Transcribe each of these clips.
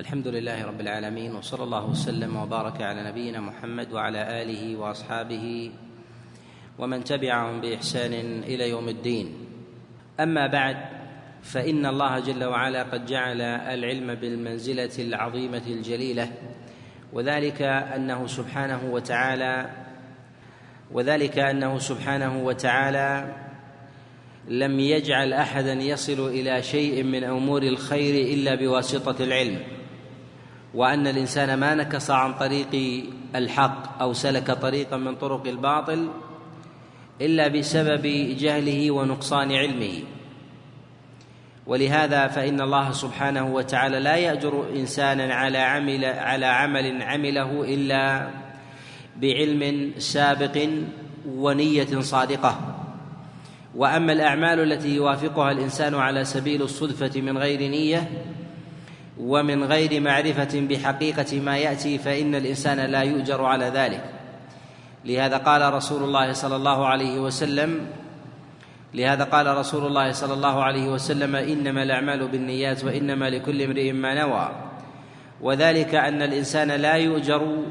الحمد لله رب العالمين وصلى الله وسلم وبارك على نبينا محمد وعلى آله وأصحابه ومن تبعهم بإحسان إلى يوم الدين. أما بعد فإن الله جل وعلا قد جعل العلم بالمنزلة العظيمة الجليلة وذلك أنه سبحانه وتعالى وذلك أنه سبحانه وتعالى لم يجعل أحدا يصل إلى شيء من أمور الخير إلا بواسطة العلم. وأن الإنسان ما نكص عن طريق الحق أو سلك طريقا من طرق الباطل إلا بسبب جهله ونقصان علمه. ولهذا فإن الله سبحانه وتعالى لا يأجر إنسانا على عمل على عمل عمله إلا بعلم سابق ونية صادقة. وأما الأعمال التي يوافقها الإنسان على سبيل الصدفة من غير نية ومن غير معرفة بحقيقة ما يأتي فإن الإنسان لا يؤجر على ذلك. لهذا قال رسول الله صلى الله عليه وسلم لهذا قال رسول الله صلى الله عليه وسلم إنما الأعمال بالنيات وإنما لكل امرئ ما نوى. وذلك أن الإنسان لا يؤجر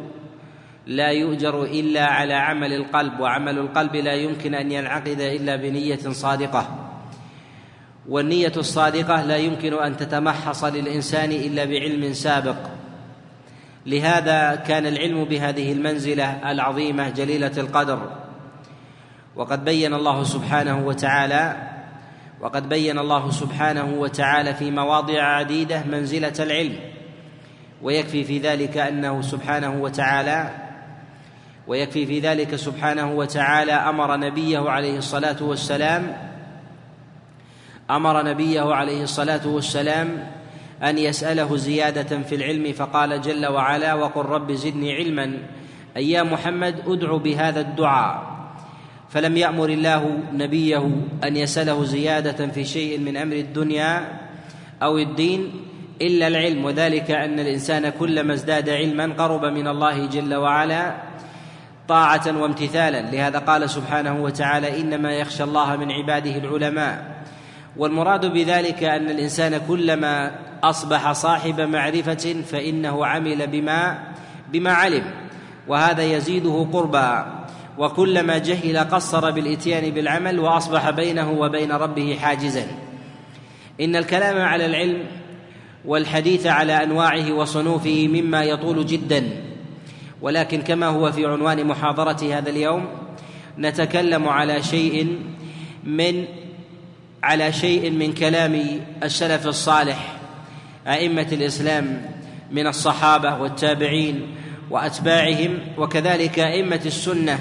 لا يؤجر إلا على عمل القلب وعمل القلب لا يمكن أن ينعقد إلا بنية صادقة. والنية الصادقة لا يمكن أن تتمحص للإنسان إلا بعلم سابق. لهذا كان العلم بهذه المنزلة العظيمة جليلة القدر. وقد بين الله سبحانه وتعالى وقد بين الله سبحانه وتعالى في مواضع عديدة منزلة العلم. ويكفي في ذلك أنه سبحانه وتعالى ويكفي في ذلك سبحانه وتعالى أمر نبيه عليه الصلاة والسلام أمر نبيه عليه الصلاة والسلام أن يسأله زيادة في العلم فقال جل وعلا وقل رب زدني علما. أي يا محمد ادع بهذا الدعاء. فلم يأمر الله نبيه أن يسأله زيادة في شيء من أمر الدنيا أو الدين إلا العلم وذلك أن الإنسان كلما ازداد علما قرب من الله جل وعلا طاعة وامتثالا. لهذا قال سبحانه وتعالى إنما يخشى الله من عباده العلماء. والمراد بذلك أن الإنسان كلما أصبح صاحب معرفة فإنه عمل بما بما علم وهذا يزيده قربا. وكلما جهل قصر بالإتيان بالعمل وأصبح بينه وبين ربه حاجزا. إن الكلام على العلم والحديث على أنواعه وصنوفه مما يطول جدا. ولكن كما هو في عنوان محاضرة هذا اليوم نتكلم على شيء من على شيء من كلام السلف الصالح أئمة الإسلام من الصحابة والتابعين وأتباعهم وكذلك أئمة السنة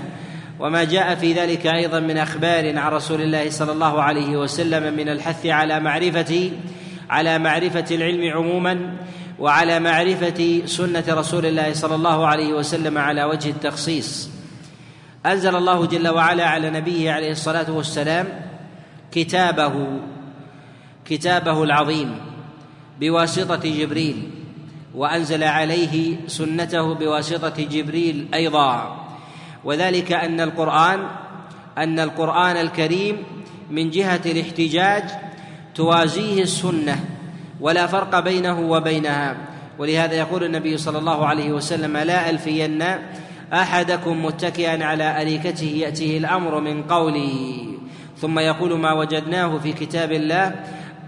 وما جاء في ذلك أيضا من أخبار عن رسول الله صلى الله عليه وسلم من الحث على معرفة على معرفة العلم عموما وعلى معرفة سنة رسول الله صلى الله عليه وسلم على وجه التخصيص. أنزل الله جل وعلا على نبيه عليه الصلاة والسلام كتابه كتابه العظيم بواسطة جبريل وأنزل عليه سنته بواسطة جبريل أيضا. وذلك أن القرآن أن القرآن الكريم من جهة الاحتجاج توازيه السنة ولا فرق بينه وبينها. ولهذا يقول النبي صلى الله عليه وسلم لا ألفين أحدكم متكئا على اريكته يأتيه الأمر من قولي. ثم يقول ما وجدناه في كتاب الله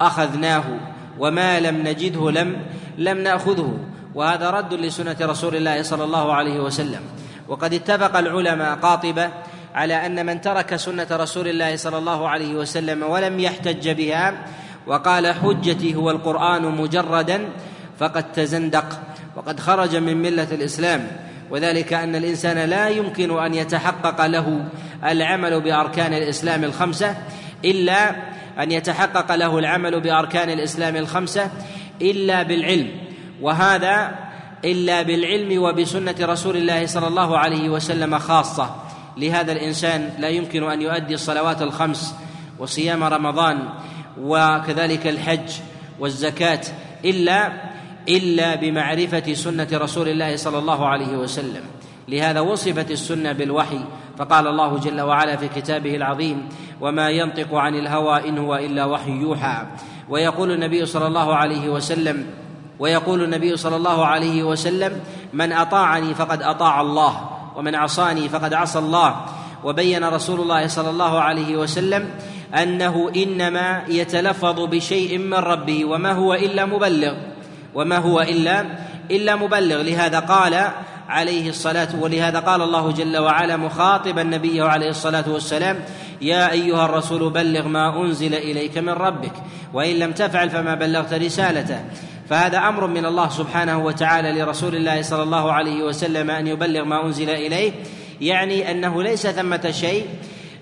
أخذناه وما لم نجده لم لم نأخذه وهذا رد لسنة رسول الله صلى الله عليه وسلم. وقد اتفق العلماء قاطبة على أن من ترك سنة رسول الله صلى الله عليه وسلم ولم يحتج بها وقال حجتي هو القرآن مجردا فقد تزندق وقد خرج من ملة الإسلام. وذلك أن الإنسان لا يمكن أن يتحقق له العمل بأركان الإسلام الخمسة إلا أن يتحقق له العمل بأركان الإسلام الخمسة إلا بالعلم. وهذا إلا بالعلم وبسنة رسول الله صلى الله عليه وسلم خاصة. لهذا الإنسان لا يمكن أن يؤدي الصلوات الخمس وصيام رمضان وكذلك الحج والزكاة إلا إلا بمعرفة سنة رسول الله صلى الله عليه وسلم. لهذا وصفت السنة بالوحي فقال الله جل وعلا في كتابه العظيم وما ينطق عن الهوى إن هو إلا وحي يوحى ويقول النبي صلى الله عليه وسلم ويقول النبي صلى الله عليه وسلم من أطاعني فقد أطاع الله ومن عصاني فقد عصى الله وبين رسول الله صلى الله عليه وسلم أنه إنما يتلفظ بشيء من ربه وما هو إلا مبلغ. وما هو إلا إلا مبلغ. لهذا قال عليه الصلاة ولهذا قال الله جل وعلا مخاطبا نبيه عليه الصلاة والسلام يا أيها الرسول بلغ ما أنزل إليك من ربك وإن لم تفعل فما بلغت رسالته. فهذا أمر من الله سبحانه وتعالى لرسول الله صلى الله عليه وسلم أن يبلغ ما أنزل إليه. يعني أنه ليس ثمة شيء.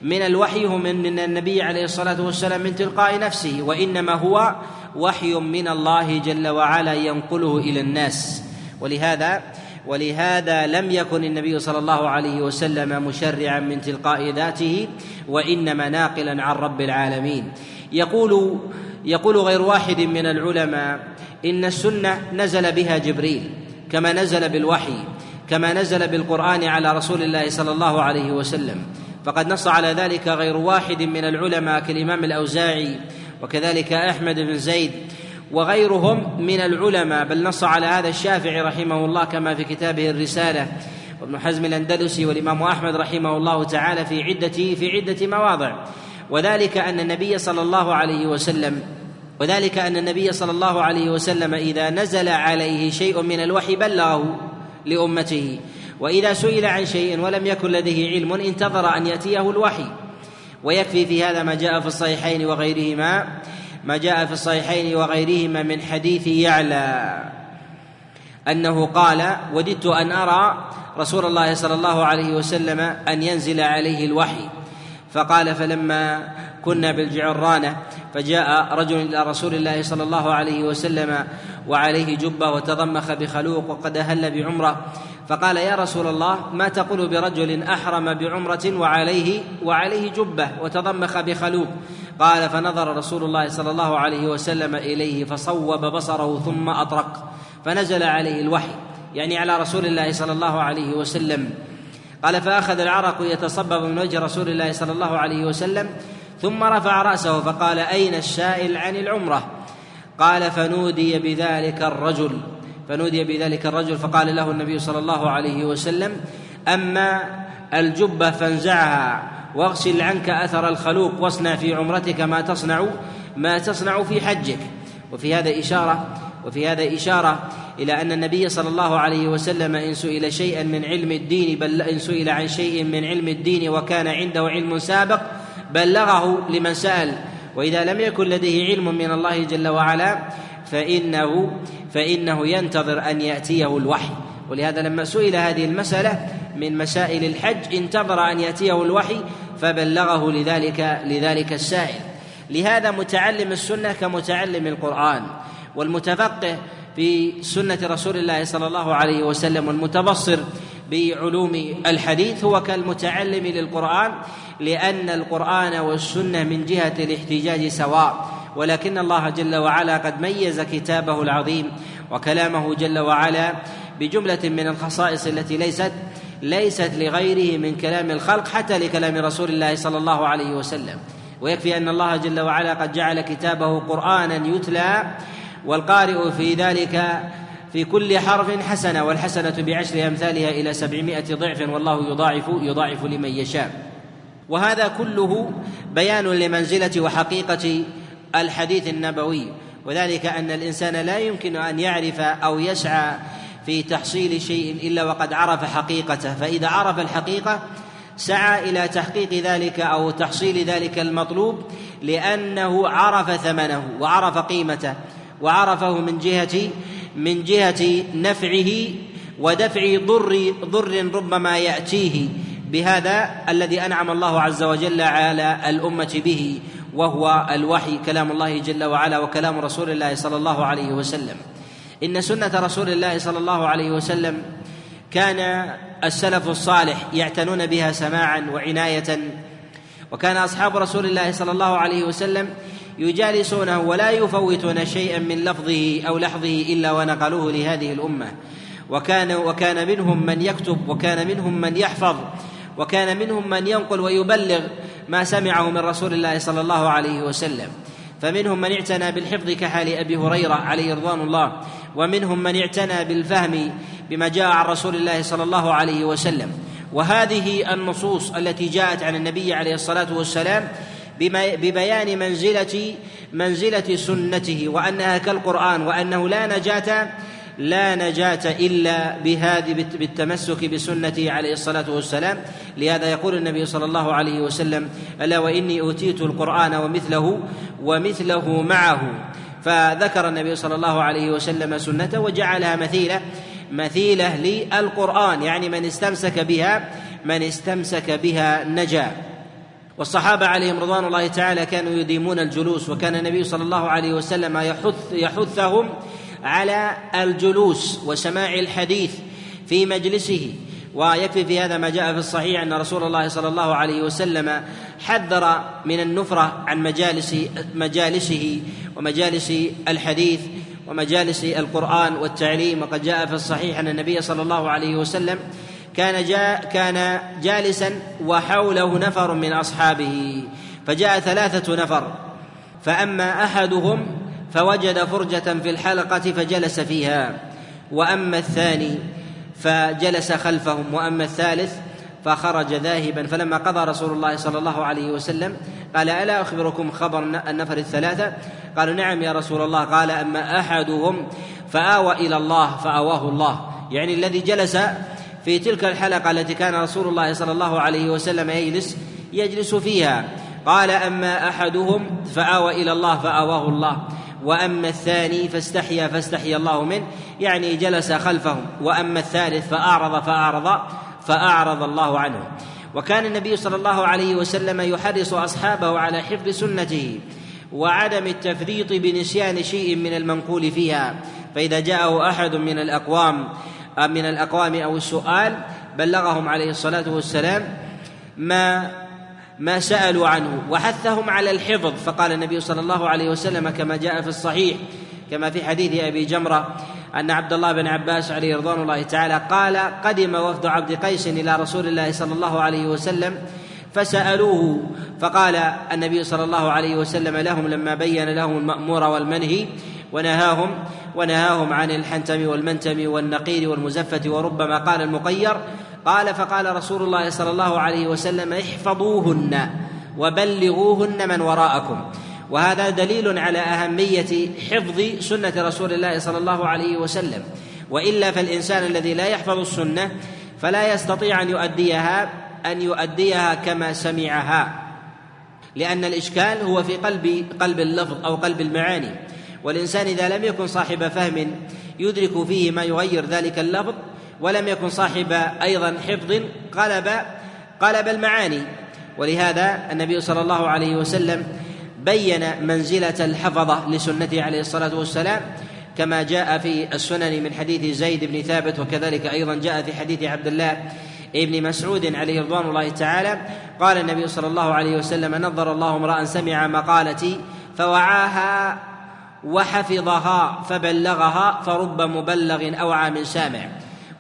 من الوحي من من النبي عليه الصلاة والسلام من تلقاء نفسه وإنما هو وحي من الله جل وعلا ينقله إلى الناس. ولهذا ولهذا لم يكن النبي صلى الله عليه وسلم مشرعا من تلقاء ذاته وإنما ناقلا عن رب العالمين. يقول يقول غير واحد من العلماء إن السنة نزل بها جبريل كما نزل بالوحي كما نزل بالقرآن على رسول الله صلى الله عليه وسلم. فقد نص على ذلك غير واحد من العلماء كالإمام الأوزاعي وكذلك أحمد بن زيد وغيرهم من العلماء بل نص على هذا الشافعي رحمه الله كما في كتابه الرسالة. وابن حزم الأندلسي والإمام أحمد رحمه الله تعالى في عده في عدة مواضع. وذلك أن النبي صلى الله عليه وسلم وذلك أن النبي صلى الله عليه وسلم إذا نزل عليه شيء من الوحي بلغه لأمته. وإذا سئل عن شيء ولم يكن لديه علم انتظر أن يأتيه الوحي. ويكفي في هذا ما جاء في الصحيحين وغيرهما ما جاء في الصحيحين وغيرهما من حديث يعلى أنه قال وددت أن أرى رسول الله صلى الله عليه وسلم أن ينزل عليه الوحي. فقال فلما كنا بالجعرانه فجاء رجل إلى رسول الله صلى الله عليه وسلم وعليه جبة وتضمخ بخلوق وقد أهل بعمرة فقال يا رسول الله ما تقول برجل أحرم بعمرة وعليه وعليه جبة وتضمخ بخلوق؟ قال فنظر رسول الله صلى الله عليه وسلم إليه فصوب بصره ثم أطرق فنزل عليه الوحي يعني على رسول الله صلى الله عليه وسلم. قال فأخذ العرق يتصبب من وجه رسول الله صلى الله عليه وسلم ثم رفع رأسه فقال أين السائل عن العمرة؟ قال فنودي بذلك الرجل. فنودي بذلك الرجل فقال له النبي صلى الله عليه وسلم أما الجبه فانزعها واغسل عنك أثر الخلوق واصنع في عمرتك ما تصنع ما تصنع في حجك. وفي هذا إشارة وفي هذا إشارة إلى أن النبي صلى الله عليه وسلم إن سئل شيئا من علم الدين بل إن سئل عن شيء من علم الدين وكان عنده علم سابق بلغه لمن سأل. وإذا لم يكن لديه علم من الله جل وعلا فانه فإنه ينتظر أن يأتيه الوحي. ولهذا لما سئل هذه المسألة من مسائل الحج انتظر أن يأتيه الوحي فبلغه لذلك لذلك السائل. لهذا متعلم السنة كمتعلم القرآن والمتفقه في سنة رسول الله صلى الله عليه وسلم والمتبصر بعلوم الحديث هو كالمتعلم للقرآن لأن القرآن والسنة من جهة الاحتجاج سواء. ولكن الله جل وعلا قد ميز كتابه العظيم وكلامه جل وعلا بجملة من الخصائص التي ليست ليست لغيره من كلام الخلق حتى لكلام رسول الله صلى الله عليه وسلم. ويكفي أن الله جل وعلا قد جعل كتابه قرآنا يتلى والقارئ في ذلك في كل حرف حسنة والحسنة بعشر أمثالها إلى سبعمائة ضعف والله يضاعف يضاعف لمن يشاء. وهذا كله بيان لمنزلة وحقيقة الحديث النبوي وذلك أن الإنسان لا يمكن أن يعرف أو يسعى في تحصيل شيء إلا وقد عرف حقيقته. فإذا عرف الحقيقة سعى إلى تحقيق ذلك أو تحصيل ذلك المطلوب لأنه عرف ثمنه وعرف قيمته وعرفه من جهة من جهة نفعه ودفع ضر ضر ربما يأتيه. بهذا الذي أنعم الله عز وجل على الأمة به. وهو الوحي كلام الله جل وعلا وكلام رسول الله صلى الله عليه وسلم. إن سنة رسول الله صلى الله عليه وسلم كان السلف الصالح يعتنون بها سماعا وعناية وكان أصحاب رسول الله صلى الله عليه وسلم يجالسونه ولا يفوتون شيئا من لفظه أو لحظه إلا ونقلوه لهذه الأمة. وكان وكان منهم من يكتب وكان منهم من يحفظ وكان منهم من ينقل ويبلغ ما سمعه من رسول الله صلى الله عليه وسلم. فمنهم من اعتنى بالحفظ كحال أبي هريرة عليه رضوان الله ومنهم من اعتنى بالفهم بما جاء عن رسول الله صلى الله عليه وسلم. وهذه النصوص التي جاءت عن النبي عليه الصلاة والسلام ببيان منزله منزلة سنته وأنها كالقرآن وأنه لا نجاة لا نجاة إلا بهذه بالتمسك بسنته عليه الصلاة والسلام. لهذا يقول النبي صلى الله عليه وسلم ألا وإني أوتيت القرآن ومثله ومثله معه. فذكر النبي صلى الله عليه وسلم سنته وجعلها مثيلة مثيلة للقرآن يعني من استمسك بها من استمسك بها نجا. والصحابة عليهم رضوان الله تعالى كانوا يديمون الجلوس وكان النبي صلى الله عليه وسلم يحث يحثهم على الجلوس وسماع الحديث في مجلسه. ويكفي في هذا ما جاء في الصحيح أن رسول الله صلى الله عليه وسلم حذر من النفرة عن مجالس مجالسه ومجالس الحديث ومجالس القرآن والتعليم. وقد جاء في الصحيح أن النبي صلى الله عليه وسلم كان جاء كان جالسا وحوله نفر من أصحابه. فجاء ثلاثة نفر. فأما أحدهم فوجد فرجة في الحلقة فجلس فيها. وأما الثاني فجلس خلفهم وأما الثالث فخرج ذاهبا. فلما قضى رسول الله صلى الله عليه وسلم قال ألا أخبركم خبر النفر الثلاثة؟ قالوا نعم يا رسول الله. قال أما أحدهم فآوى إلى الله فآواه الله. يعني الذي جلس في تلك الحلقة التي كان رسول الله صلى الله عليه وسلم يجلس يجلس فيها. قال أما أحدهم فآوى إلى الله فآواه الله. وأما الثاني فاستحيا فاستحيا الله منه. يعني جلس خلفهم. وأما الثالث فأعرض فأعرض فأعرض الله عنه. وكان النبي صلى الله عليه وسلم يحرص أصحابه على حفظ سنته وعدم التفريط بنسيان شيء من المنقول فيها. فإذا جاءه أحد من الأقوام من الأقوام أو السؤال بلغهم عليه الصلاة والسلام ما ما سألوا عنه وحثهم على الحفظ. فقال النبي صلى الله عليه وسلم كما جاء في الصحيح كما في حديث أبي جمرة أن عبد الله بن عباس عليه رضوان الله تعالى قال قدم وفد عبد قيس إلى رسول الله صلى الله عليه وسلم فسألوه فقال النبي صلى الله عليه وسلم لهم لما بين لهم المأمور والمنهي ونهاهم ونهاهم عن الحنتم والمنتم والنقير والمزفة وربما قال المقير قال فقال رسول الله صلى الله عليه وسلم احفظوهن وبلغوهن من وراءكم. وهذا دليل على أهمية حفظ سنة رسول الله صلى الله عليه وسلم. وإلا فالإنسان الذي لا يحفظ السنة فلا يستطيع أن يؤديها أن يؤديها كما سمعها. لأن الإشكال هو في قلب قلب اللفظ أو قلب المعاني. والإنسان إذا لم يكن صاحب فهم يدرك فيه ما يغير ذلك اللفظ ولم يكن صاحب أيضا حفظ قلب قلب المعاني ولهذا النبي صلى الله عليه وسلم بين منزلة الحفظة لسنته عليه الصلاة والسلام كما جاء في السنن من حديث زيد بن ثابت وكذلك أيضا جاء في حديث عبد الله ابن مسعود عليه رضوان الله تعالى. قال النبي صلى الله عليه وسلم نظر الله امرأ سمع مقالتي فوعاها وحفظها فبلغها فرب مبلغ أوعى من سامع.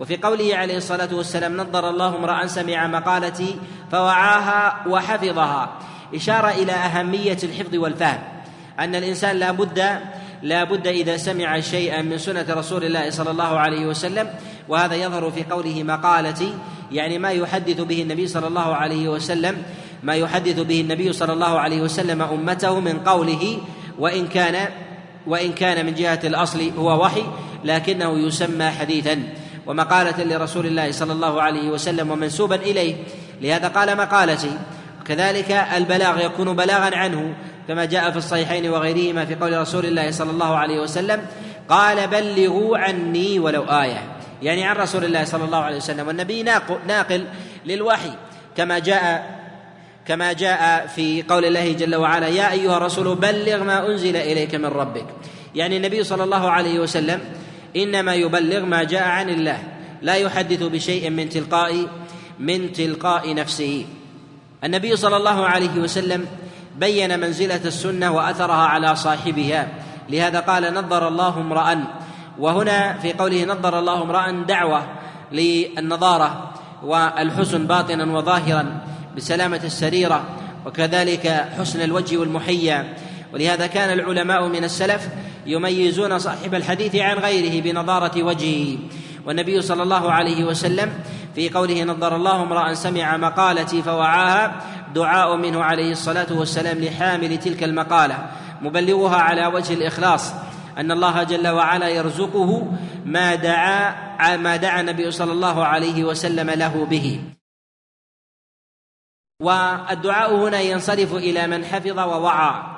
وفي قوله عليه الصلاة والسلام نظر الله امرأ سمع مقالتي فوعاها وحفظها. إشارة إلى أهمية الحفظ والفهم. أن الإنسان لا بد لا بد إذا سمع شيئا من سنة رسول الله صلى الله عليه وسلم وهذا يظهر في قوله مقالتي يعني ما يحدث به النبي صلى الله عليه وسلم ما يحدث به النبي صلى الله عليه وسلم أمته من قوله وإن كان وإن كان من جهة الأصل هو وحي لكنه يسمى حديثا. ومقالة لرسول الله صلى الله عليه وسلم ومنسوبا إليه لهذا قال مقالتي كذلك البلاغ يكون بلاغا عنه كما جاء في الصحيحين وغيرهما في قول رسول الله صلى الله عليه وسلم قال بلغوا عني ولو آية. يعني عن رسول الله صلى الله عليه وسلم والنبي ناقل للوحي كما جاء كما جاء في قول الله جل وعلا يا أيها الرسول بلغ ما أنزل إليك من ربك. يعني النبي صلى الله عليه وسلم إنما يبلغ ما جاء عن الله لا يحدث بشيء من تلقاء من تلقاء نفسه. النبي صلى الله عليه وسلم بين منزلة السنة وأثرها على صاحبها لهذا قال نظر الله امرا. وهنا في قوله نظر الله امرا دعوة للنظارة والحسن باطنا وظاهرا بسلامة السريرة وكذلك حسن الوجه والمحيا. ولهذا كان العلماء من السلف يميزون صاحب الحديث عن غيره بنضاره وجهه. والنبي صلى الله عليه وسلم في قوله نظر الله امرأ سمع مقالتي فوعاها دعاء منه عليه الصلاة والسلام لحامل تلك المقالة. مبلغها على وجه الإخلاص أن الله جل وعلا يرزقه ما دعا ما دعا النبي صلى الله عليه وسلم له به. والدعاء هنا ينصرف إلى من حفظ ووعى.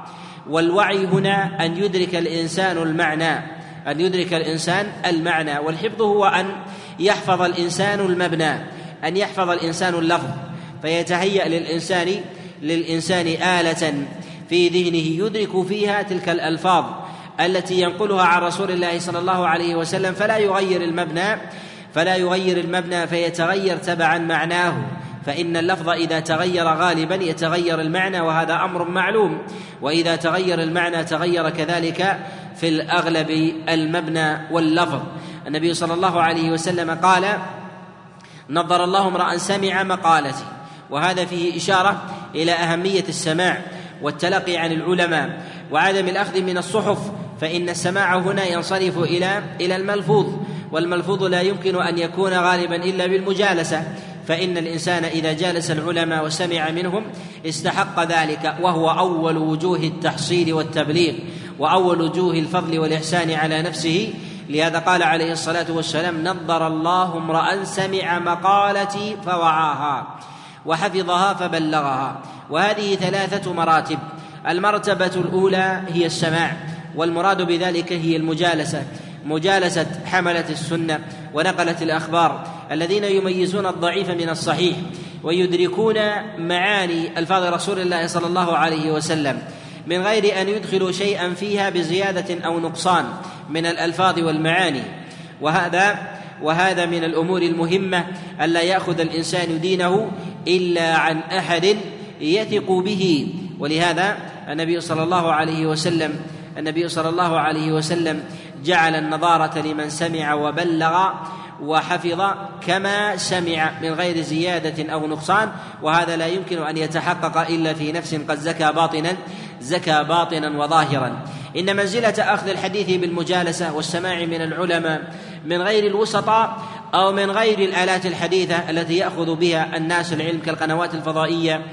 والوعي هنا أن يدرك الإنسان المعنى أن يدرك الإنسان المعنى والحفظ هو أن يحفظ الإنسان المبنى أن يحفظ الإنسان اللفظ فيتهيأ للإنسان للإنسان آلة في ذهنه يدرك فيها تلك الألفاظ التي ينقلها عن رسول الله صلى الله عليه وسلم فلا يغير المبنى فلا يغير المبنى فيتغير تبعا معناه. فإن اللفظ إذا تغير غالبا يتغير المعنى وهذا أمر معلوم. وإذا تغير المعنى تغير كذلك في الأغلب المبنى واللفظ. النبي صلى الله عليه وسلم قال نظر الله امرأ سمع مقالتي. وهذا فيه إشارة إلى أهمية السماع والتلقي عن العلماء وعدم الأخذ من الصحف فإن السماع هنا ينصرف إلى إلى الملفوظ. والملفوظ لا يمكن أن يكون غالبا إلا بالمجالسة. فإن الإنسان إذا جالس العلماء وسمع منهم استحق ذلك وهو أول وجوه التحصيل والتبليغ وأول وجوه الفضل والإحسان على نفسه. لهذا قال عليه الصلاة والسلام نظر الله امرأ سمع مقالتي فوعاها وحفظها فبلغها. وهذه ثلاثة مراتب. المرتبة الأولى هي السماع والمراد بذلك هي المجالسة. مجالسة حملة السنة ونقلة الأخبار الذين يميزون الضعيف من الصحيح ويدركون معاني ألفاظ رسول الله صلى الله عليه وسلم من غير أن يدخلوا شيئا فيها بزيادة أو نقصان من الألفاظ والمعاني. وهذا وهذا من الأمور المهمة ألا يأخذ الإنسان دينه إلا عن أحد يثق به. ولهذا النبي صلى الله عليه وسلم النبي صلى الله عليه وسلم جعل النظارة لمن سمع وبلغ وحفظ كما سمع من غير زيادة أو نقصان وهذا لا يمكن أن يتحقق إلا في نفس قد زكى باطنا زكى باطنا وظاهرا. إن منزلة أخذ الحديث بالمجالسة والسماع من العلماء من غير الوسطاء أو من غير الآلات الحديثة التي يأخذ بها الناس العلم كالقنوات الفضائية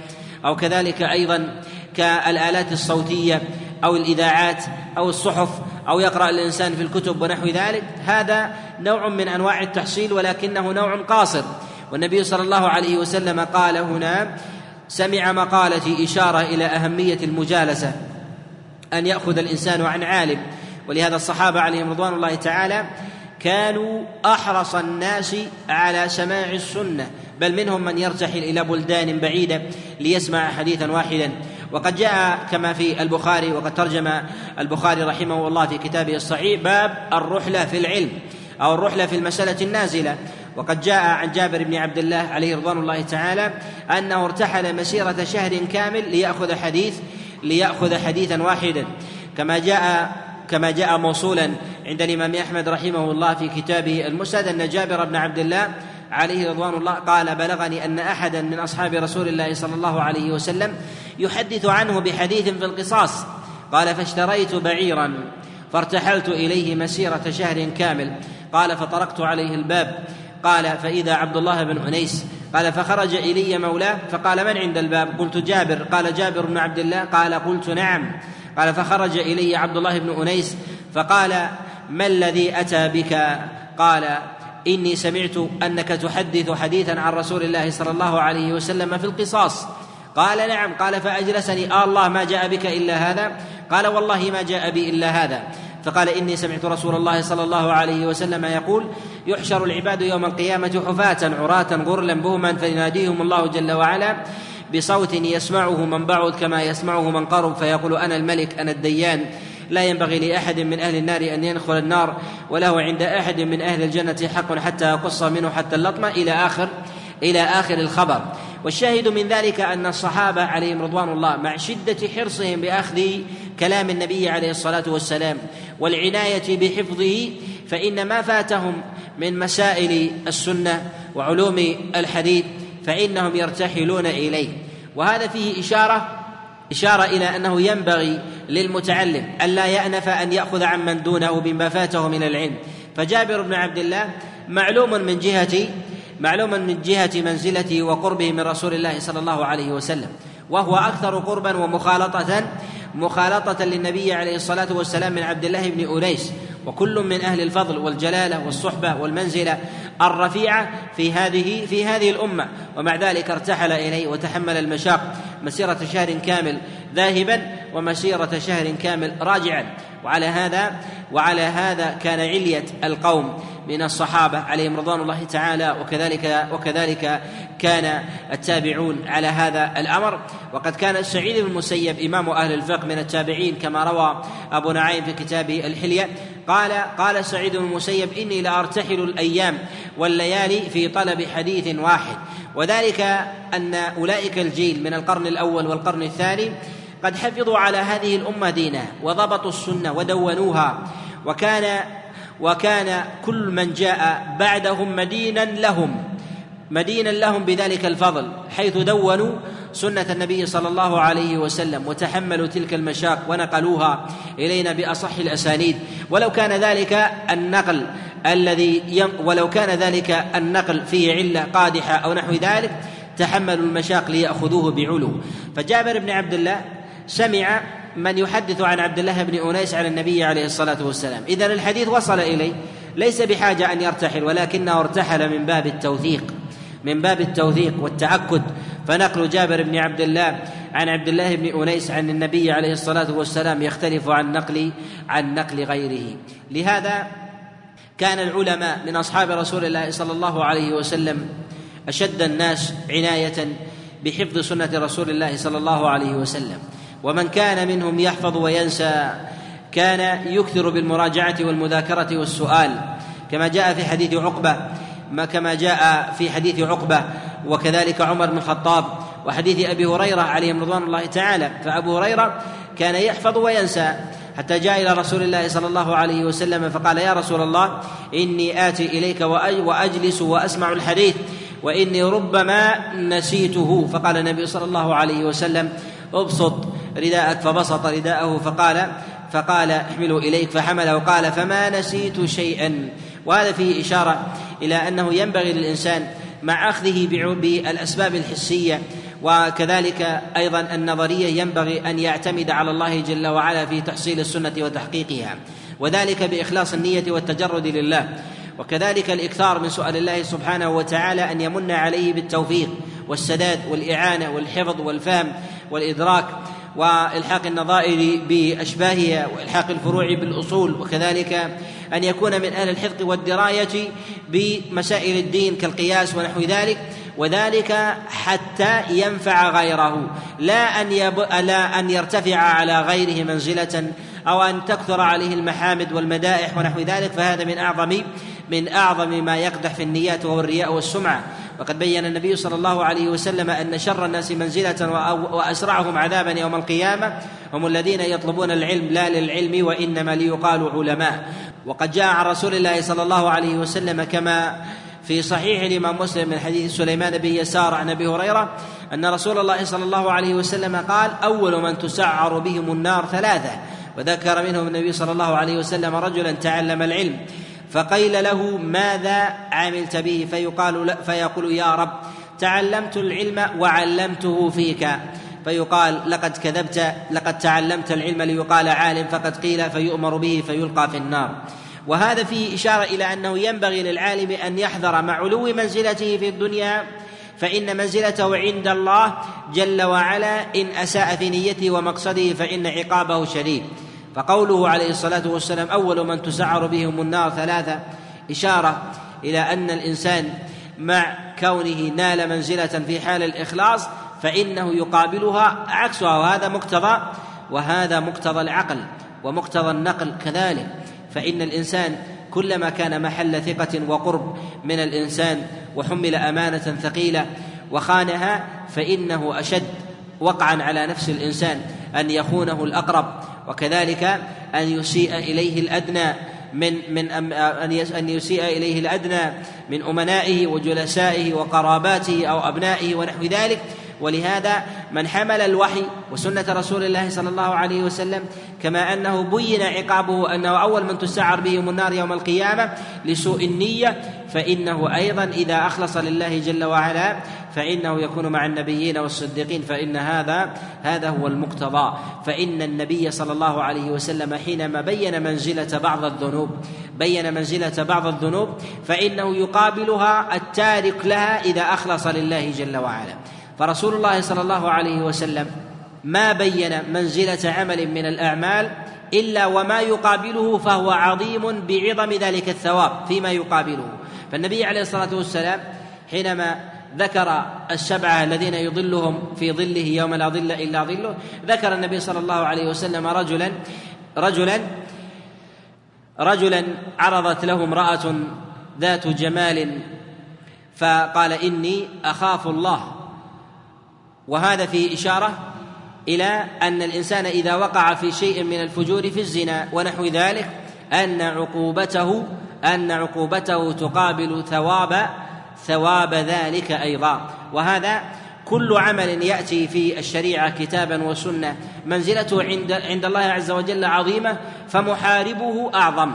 أو كذلك أيضا كالآلات الصوتية أو الإذاعات أو الصحف أو يقرأ الإنسان في الكتب ونحو ذلك هذا نوع من أنواع التحصيل ولكنه نوع قاصر. والنبي صلى الله عليه وسلم قال هنا سمع مقالتي إشارة إلى أهمية المجالسة أن يأخذ الإنسان عن عالم. ولهذا الصحابة عليهم رضوان الله تعالى كانوا أحرص الناس على سماع السنة بل منهم من يرتحل إلى بلدان بعيدة ليسمع حديثا واحدا. وقد جاء كما في البخاري وقد ترجم البخاري رحمه الله في كتابه الصحيح باب الرحلة في العلم أو الرحلة في المسألة النازلة. وقد جاء عن جابر بن عبد الله عليه رضوان الله تعالى أنه ارتحل مسيرة شهر كامل ليأخذ حديث ليأخذ حديثا واحدا. كما جاء كما جاء موصولا عند الإمام أحمد رحمه الله في كتابه المسند أن جابر بن عبد الله عليه رضوان الله قال بلغني أن أحدا من أصحاب رسول الله صلى الله عليه وسلم يحدث عنه بحديث في القصاص. قال فاشتريت بعيرا فارتحلت إليه مسيرة شهر كامل. قال فطرقت عليه الباب. قال فإذا عبد الله بن أنيس. قال فخرج إلي مولاه فقال من عند الباب؟ قلت جابر. قال جابر بن عبد الله. قال قلت نعم. قال فخرج إلي عبد الله بن أنيس. فقال ما الذي أتى بك؟ قال إني سمعت أنك تحدث حديثا عن رسول الله صلى الله عليه وسلم في القصاص. قال نعم قال فأجلسني. آه الله ما جاء بك إلا هذا؟ قال والله ما جاء بي إلا هذا. فقال إني سمعت رسول الله صلى الله عليه وسلم يقول يحشر العباد يوم القيامة حفاة عراة غرلا بهما فيناديهم الله جل وعلا بصوت يسمعه من بعد كما يسمعه من قرب فيقول أنا الملك أنا الديان. لا ينبغي لأحد من أهل النار أن يدخل النار وله عند أحد من أهل الجنة حق حتى يقص منه حتى اللطمه إلى آخر إلى آخر الخبر. والشاهد من ذلك أن الصحابة عليهم رضوان الله مع شدة حرصهم بأخذ كلام النبي عليه الصلاة والسلام والعناية بحفظه فإن ما فاتهم من مسائل السنة وعلوم الحديث فإنهم يرتحلون إليه. وهذا فيه إشارة إشارة إلى أنه ينبغي للمتعلم ألا يأنف أن يأخذ عمن دونه بما فاته من العلم. فجابر بن عبد الله معلوم من جهة معلوم من جهة منزلته وقربه من رسول الله صلى الله عليه وسلم وهو أكثر قربا ومخالطة مخالطة للنبي عليه الصلاة والسلام من عبد الله بن أنيس وكل من أهل الفضل والجلالة والصحبة والمنزلة الرفيعة في هذه في هذه الأمة. ومع ذلك ارتحل إليه وتحمل المشاق. مسيرة شهر كامل. ذاهبا ومسيرة شهر كامل راجعا. وعلى هذا وعلى هذا كان علية القوم من الصحابة عليهم رضوان الله تعالى. وكذلك وكذلك كان التابعون على هذا الأمر. وقد كان سعيد بن المسيب إمام أهل الفقه من التابعين كما روى أبو نعيم في كتابه الحلية. قال قال سعيد بن المسيب إني لأرتحل الأيام والليالي في طلب حديث واحد. وذلك أن أولئك الجيل من القرن الأول والقرن الثاني قد حفظوا على هذه الأمة دينها وضبطوا السنة ودونوها. وكان وكان كل من جاء بعدهم مدينا لهم مدينا لهم بذلك الفضل حيث دونوا سنة النبي صلى الله عليه وسلم وتحملوا تلك المشاق ونقلوها إلينا بأصح الأسانيد. ولو كان ذلك النقل الذي يم ولو كان ذلك النقل فيه علة قادحة أو نحو ذلك تحملوا المشاق ليأخذوه بعلو. فجابر بن عبد الله سمع من يحدث عن عبد الله بن أنيس عن النبي عليه الصلاة والسلام. إذا الحديث وصل إليه. ليس بحاجة أن يرتحل ولكنه ارتحل من باب التوثيق من باب التوثيق والتأكد. فنقل جابر بن عبد الله عن عبد الله بن أنيس عن النبي عليه الصلاة والسلام يختلف عن نقل عن نقل غيره. لهذا كان العلماء من أصحاب رسول الله صلى الله عليه وسلم أشد الناس عناية بحفظ سنة رسول الله صلى الله عليه وسلم. ومن كان منهم يحفظ وينسى كان يكثر بالمراجعة والمذاكرة والسؤال. كما جاء في حديث عقبة ما كما جاء في حديث عقبة وكذلك عمر بن الخطاب وحديث أبي هريرة عليهم رضوان الله تعالى. فأبو هريرة كان يحفظ وينسى حتى جاء إلى رسول الله صلى الله عليه وسلم فقال يا رسول الله إني آتي إليك وأجلس وأسمع الحديث وإني ربما نسيته. فقال النبي صلى الله عليه وسلم أبسط رداءك فبسط رداءه فقال فقال احمله إليك فحمله وقال فما نسيت شيئا. وهذا فيه إشارة إلى أنه ينبغي للإنسان مع أخذه بالأسباب الحسية. وكذلك أيضا النظرية ينبغي أن يعتمد على الله جل وعلا في تحصيل السنة وتحقيقها. وذلك بإخلاص النية والتجرد لله. وكذلك الإكثار من سؤال الله سبحانه وتعالى أن يمن عليه بالتوفيق والسداد والإعانة والحفظ والفهم والإدراك. وإلحاق النظائر باشباهها وإلحاق الفروع بالأصول وكذلك أن يكون من أهل الحفظ والدراية بمسائل الدين كالقياس ونحو ذلك وذلك حتى ينفع غيره. لا أن يب... لا أن يرتفع على غيره منزلة أو أن تكثر عليه المحامد والمدائح ونحو ذلك فهذا من أعظم من أعظم ما يقدح في النيات وهو الرياء والسمعة. وقد بين النبي صلى الله عليه وسلم أن شر الناس منزلة وأسرعهم عذابا يوم القيامة هم الذين يطلبون العلم لا للعلم وإنما ليقالوا علماء. وقد جاء عن رسول الله صلى الله عليه وسلم كما في صحيح الإمام مسلم من حديث سليمان بن يسار عن أبي هريرة أن رسول الله صلى الله عليه وسلم قال أول من تسعر بهم النار ثلاثة وذكر منهم النبي صلى الله عليه وسلم رجلا تعلم العلم. فقيل له ماذا عملت به؟ فيقال فيقول يا رب تعلمت العلم وعلمته فيك. فيقال لقد كذبت لقد تعلمت العلم ليقال عالم فقد قيل فيؤمر به فيلقى في النار. وهذا فيه إشارة إلى أنه ينبغي للعالم أن يحذر مع علو منزلته في الدنيا فإن منزلته عند الله جل وعلا إن أساء في نيته ومقصده فإن عقابه شديد. فقوله عليه الصلاة والسلام أول من تسعر بهم النار ثلاثة إشارة إلى أن الإنسان مع كونه نال منزلة في حال الإخلاص فإنه يقابلها عكسها وهذا مقتضى وهذا مقتضى العقل ومقتضى النقل كذلك. فإن الإنسان كلما كان محل ثقة وقرب من الإنسان وحمل أمانة ثقيلة وخانها فإنه أشد وقعا على نفس الإنسان أن يخونه الأقرب وكذلك أن يسيء إليه الأدنى من من أن يسيء إليه الأدنى من أمنائه وجلسائه وقراباته أو أبنائه ونحو ذلك. ولهذا من حمل الوحي وسنة رسول الله صلى الله عليه وسلم كما أنه بين عقابه أنه أول من تسعر بهم النار يوم القيامة لسوء النية فإنه أيضا إذا أخلص لله جل وعلا فإنه يكون مع النبيين والصديقين فإن هذا هذا هو المقتضى. فإن النبي صلى الله عليه وسلم حينما بين منزلة بعض الذنوب بين منزلة بعض الذنوب فإنه يقابلها التارك لها إذا أخلص لله جل وعلا. فرسول الله صلى الله عليه وسلم ما بين منزلة عمل من الأعمال إلا وما يقابله فهو عظيم بعظم ذلك الثواب فيما يقابله. فالنبي عليه الصلاة والسلام حينما ذكر السبعة الذين يظلهم في ظله يوم لا ظل إلا ظله. ذكر النبي صلى الله عليه وسلم رجلا رجلا رجلا عرضت له امرأة ذات جمال فقال إني أخاف الله. وهذا في إشارة إلى أن الإنسان إذا وقع في شيء من الفجور في الزنا ونحو ذلك أن عقوبته أن عقوبته تقابل ثواب ثواب ذلك أيضا. وهذا كل عمل يأتي في الشريعة كتابا وسنة. منزلته عند عند الله عز وجل عظيمة فمحاربه أعظم.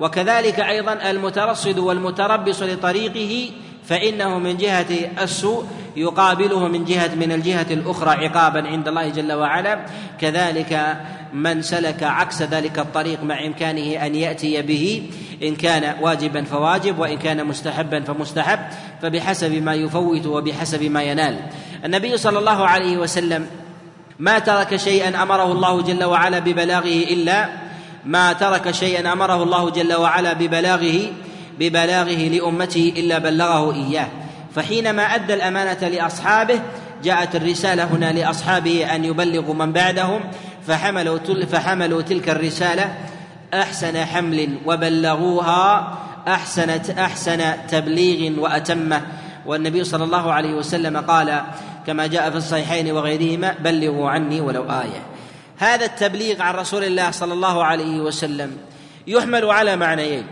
وكذلك أيضا المترصد والمتربص لطريقه فإنه من جهة السوء يقابله من جهه من الجهة الأخرى عقابا عند الله جل وعلا. كذلك من سلك عكس ذلك الطريق مع إمكانه أن يأتي به. إن كان واجبا فواجب وإن كان مستحبا فمستحب فبحسب ما يفوت وبحسب ما ينال. النبي صلى الله عليه وسلم ما ترك شيئا أمره الله جل وعلا ببلاغه إلا ما ترك شيئا أمره الله جل وعلا ببلاغه ببلاغه لأمته إلا بلغه إياه. فحينما أدى الأمانة لأصحابه جاءت الرسالة هنا لأصحابه أن يبلغوا من بعدهم فحملوا فحملوا تلك الرسالة أحسن حمل وبلغوها أحسن أحسن تبليغ وأتمة. والنبي صلى الله عليه وسلم قال كما جاء في الصحيحين وغيرهما بلغوا عني ولو آية. هذا التبليغ عن رسول الله صلى الله عليه وسلم يحمل على معنيين.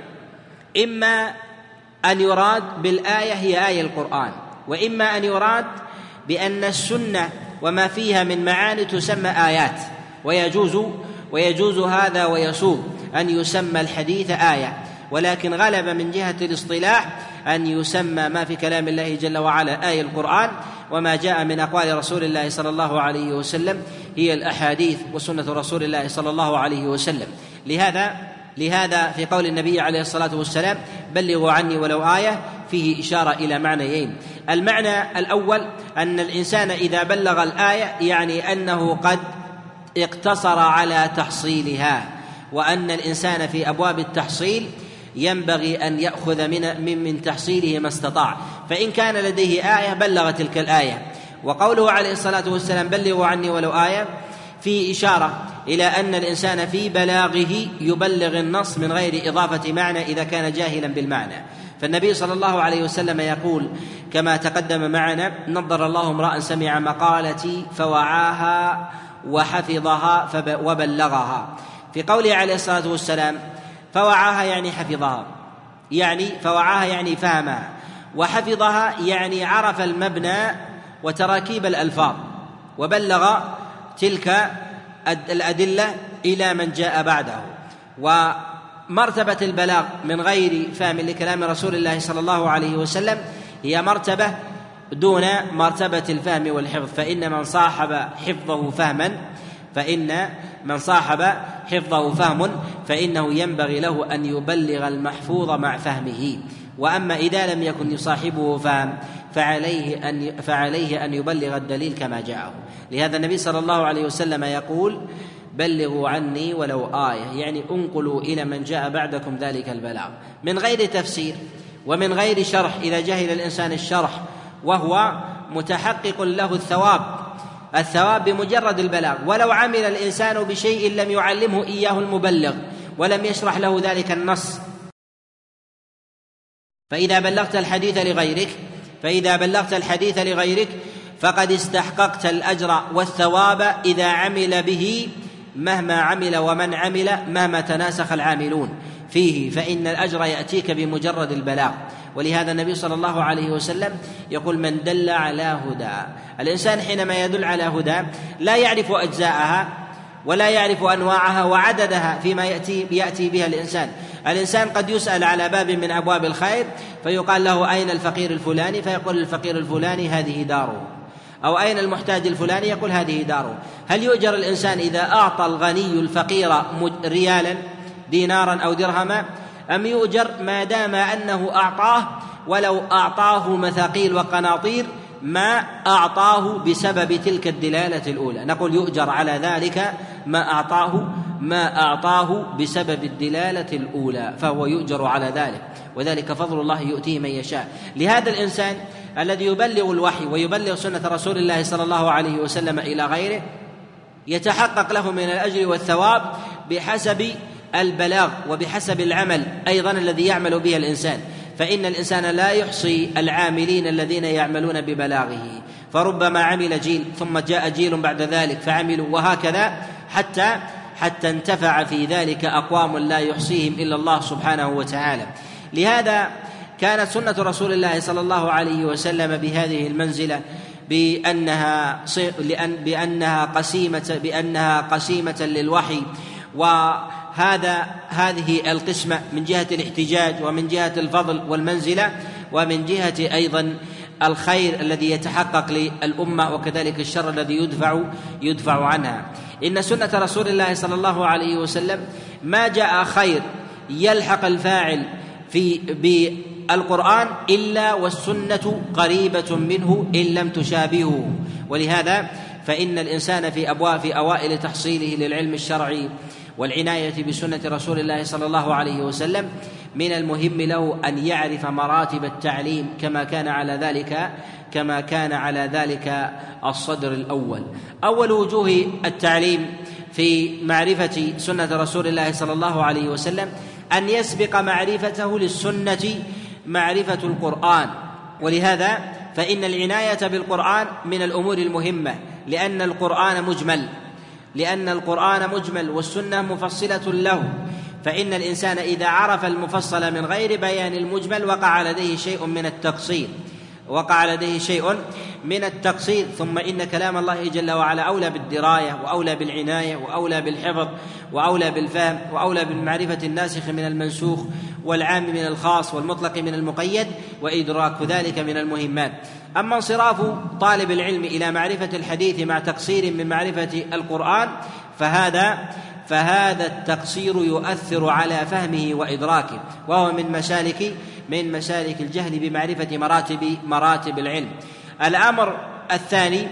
إما أن يراد بالآية هي آية القرآن وإما أن يراد بأن السنة وما فيها من معاني تسمى آيات ويجوز ويجوز هذا ويسوغ أن يسمى الحديث آية ولكن غلب من جهة الاصطلاح أن يسمى ما في كلام الله جل وعلا آية القرآن وما جاء من أقوال رسول الله صلى الله عليه وسلم هي الأحاديث وسنة رسول الله صلى الله عليه وسلم. لهذا لهذا في قول النبي عليه الصلاة والسلام بلغوا عني ولو آية فيه إشارة إلى معنيين. المعنى الأول أن الإنسان إذا بلغ الآية يعني أنه قد اقتصر على تحصيلها. وأن الإنسان في أبواب التحصيل ينبغي أن يأخذ من من, من تحصيله ما استطاع. فإن كان لديه آية بلغ تلك الآية. وقوله عليه الصلاة والسلام بلغوا عني ولو آية في إشارة إلى أن الإنسان في بلاغه يبلغ النص من غير إضافة معنى إذا كان جاهلا بالمعنى. فالنبي صلى الله عليه وسلم يقول كما تقدم معنا نظر الله امرأ سمع مقالتي فوعاها وحفظها وبلغها. في قوله عليه الصلاة والسلام فوعاها يعني حفظها. يعني فوعاها يعني فهمها. وحفظها يعني عرف المبنى وتراكيب الألفاظ. وبلغ تلك الأدلة إلى من جاء بعده. ومرتبة البلاغ من غير فهم لكلام رسول الله صلى الله عليه وسلم هي مرتبة دون مرتبة الفهم والحفظ. فإن من صاحب حفظه فهما فإن من صاحب حفظه فهم فإنه ينبغي له أن يبلغ المحفوظ مع فهمه. وأما إذا لم يكن يصاحبه فهم فعليه أن فعليه أن يبلغ الدليل كما جاءه. لهذا النبي صلى الله عليه وسلم يقول بلغوا عني ولو آية. يعني انقلوا إلى من جاء بعدكم ذلك البلاغ. من غير تفسير ومن غير شرح إذا جهل الإنسان الشرح وهو متحقق له الثواب الثواب بمجرد البلاغ. ولو عمل الإنسان بشيء لم يعلمه إياه المبلغ ولم يشرح له ذلك النص. فإذا بلغت الحديث لغيرك فإذا بلغت الحديث لغيرك فقد استحققت الأجر والثواب إذا عمل به مهما عمل ومن عمل مهما تناسخ العاملون. فيه فإن الأجر يأتيك بمجرد البلاغ. ولهذا النبي صلى الله عليه وسلم يقول من دل على هدى. الإنسان حينما يدل على هدى لا يعرف أجزاءها ولا يعرف أنواعها وعددها فيما يأتي يأتي بها الإنسان. الإنسان قد يسأل على باب من أبواب الخير فيقال له أين الفقير الفلاني؟ فيقول الفقير الفلاني هذه داره. أو أين المحتاج الفلاني؟ يقول هذه داره. هل يؤجر الإنسان إذا أعطى الغني الفقير ريالا؟ دينارا أو درهما أم يؤجر ما دام أنه أعطاه ولو أعطاه مثاقيل وقناطير ما أعطاه بسبب تلك الدلالة الأولى. نقول يؤجر على ذلك ما أعطاه ما أعطاه بسبب الدلالة الأولى فهو يؤجر على ذلك. وذلك فضل الله يؤتيه من يشاء. لهذا الإنسان الذي يبلغ الوحي ويبلغ سنة رسول الله صلى الله عليه وسلم إلى غيره يتحقق له من الأجر والثواب بحسب البلاغ وبحسب العمل أيضا الذي يعمل به الإنسان. فإن الإنسان لا يحصي العاملين الذين يعملون ببلاغه. فربما عمل جيل ثم جاء جيل بعد ذلك فعملوا وهكذا حتى حتى انتفع في ذلك أقوام لا يحصيهم إلا الله سبحانه وتعالى. لهذا كانت سنة رسول الله صلى الله عليه وسلم بهذه المنزلة بأنها لأن بأنها قسيمة بأنها قسيمة للوحي. وهذا هذه القسمة من جهة الاحتجاج ومن جهة الفضل والمنزلة ومن جهة أيضا الخير الذي يتحقق للأمة وكذلك الشر الذي يدفع يدفع عنها. إن سنة رسول الله صلى الله عليه وسلم ما جاء خير يلحق الفاعل في بالقرآن إلا والسنة قريبة منه إن لم تشابهه. ولهذا فإن الإنسان في أبواب في أوائل تحصيله للعلم الشرعي والعناية بسنة رسول الله صلى الله عليه وسلم من المهم له أن يعرف مراتب التعليم كما كان على ذلك كما كان على ذلك الصدر الأول. أول وجوه التعليم في معرفة سنة رسول الله صلى الله عليه وسلم أن يسبق معرفته للسنة معرفة القرآن. ولهذا فإن العناية بالقرآن من الأمور المهمة لأن القرآن مجمل. لأن القرآن مجمل والسنة مفصلة له فإن الإنسان إذا عرف المفصل من غير بيان المجمل وقع لديه شيء من التقصير. وقع لديه شيء من التقصير ثم إن كلام الله جل وعلا أولى بالدراية وأولى بالعناية وأولى بالحفظ وأولى بالفهم وأولى بالمعرفه الناسخ من المنسوخ والعام من الخاص والمطلق من المقيد وإدراك ذلك من المهمات. أما انصراف طالب العلم إلى معرفة الحديث مع تقصير من معرفة القرآن فهذا فهذا التقصير يؤثر على فهمه وإدراكه وهو من مسالك من مسالك الجهل بمعرفة مراتب مراتب العلم. الأمر الثاني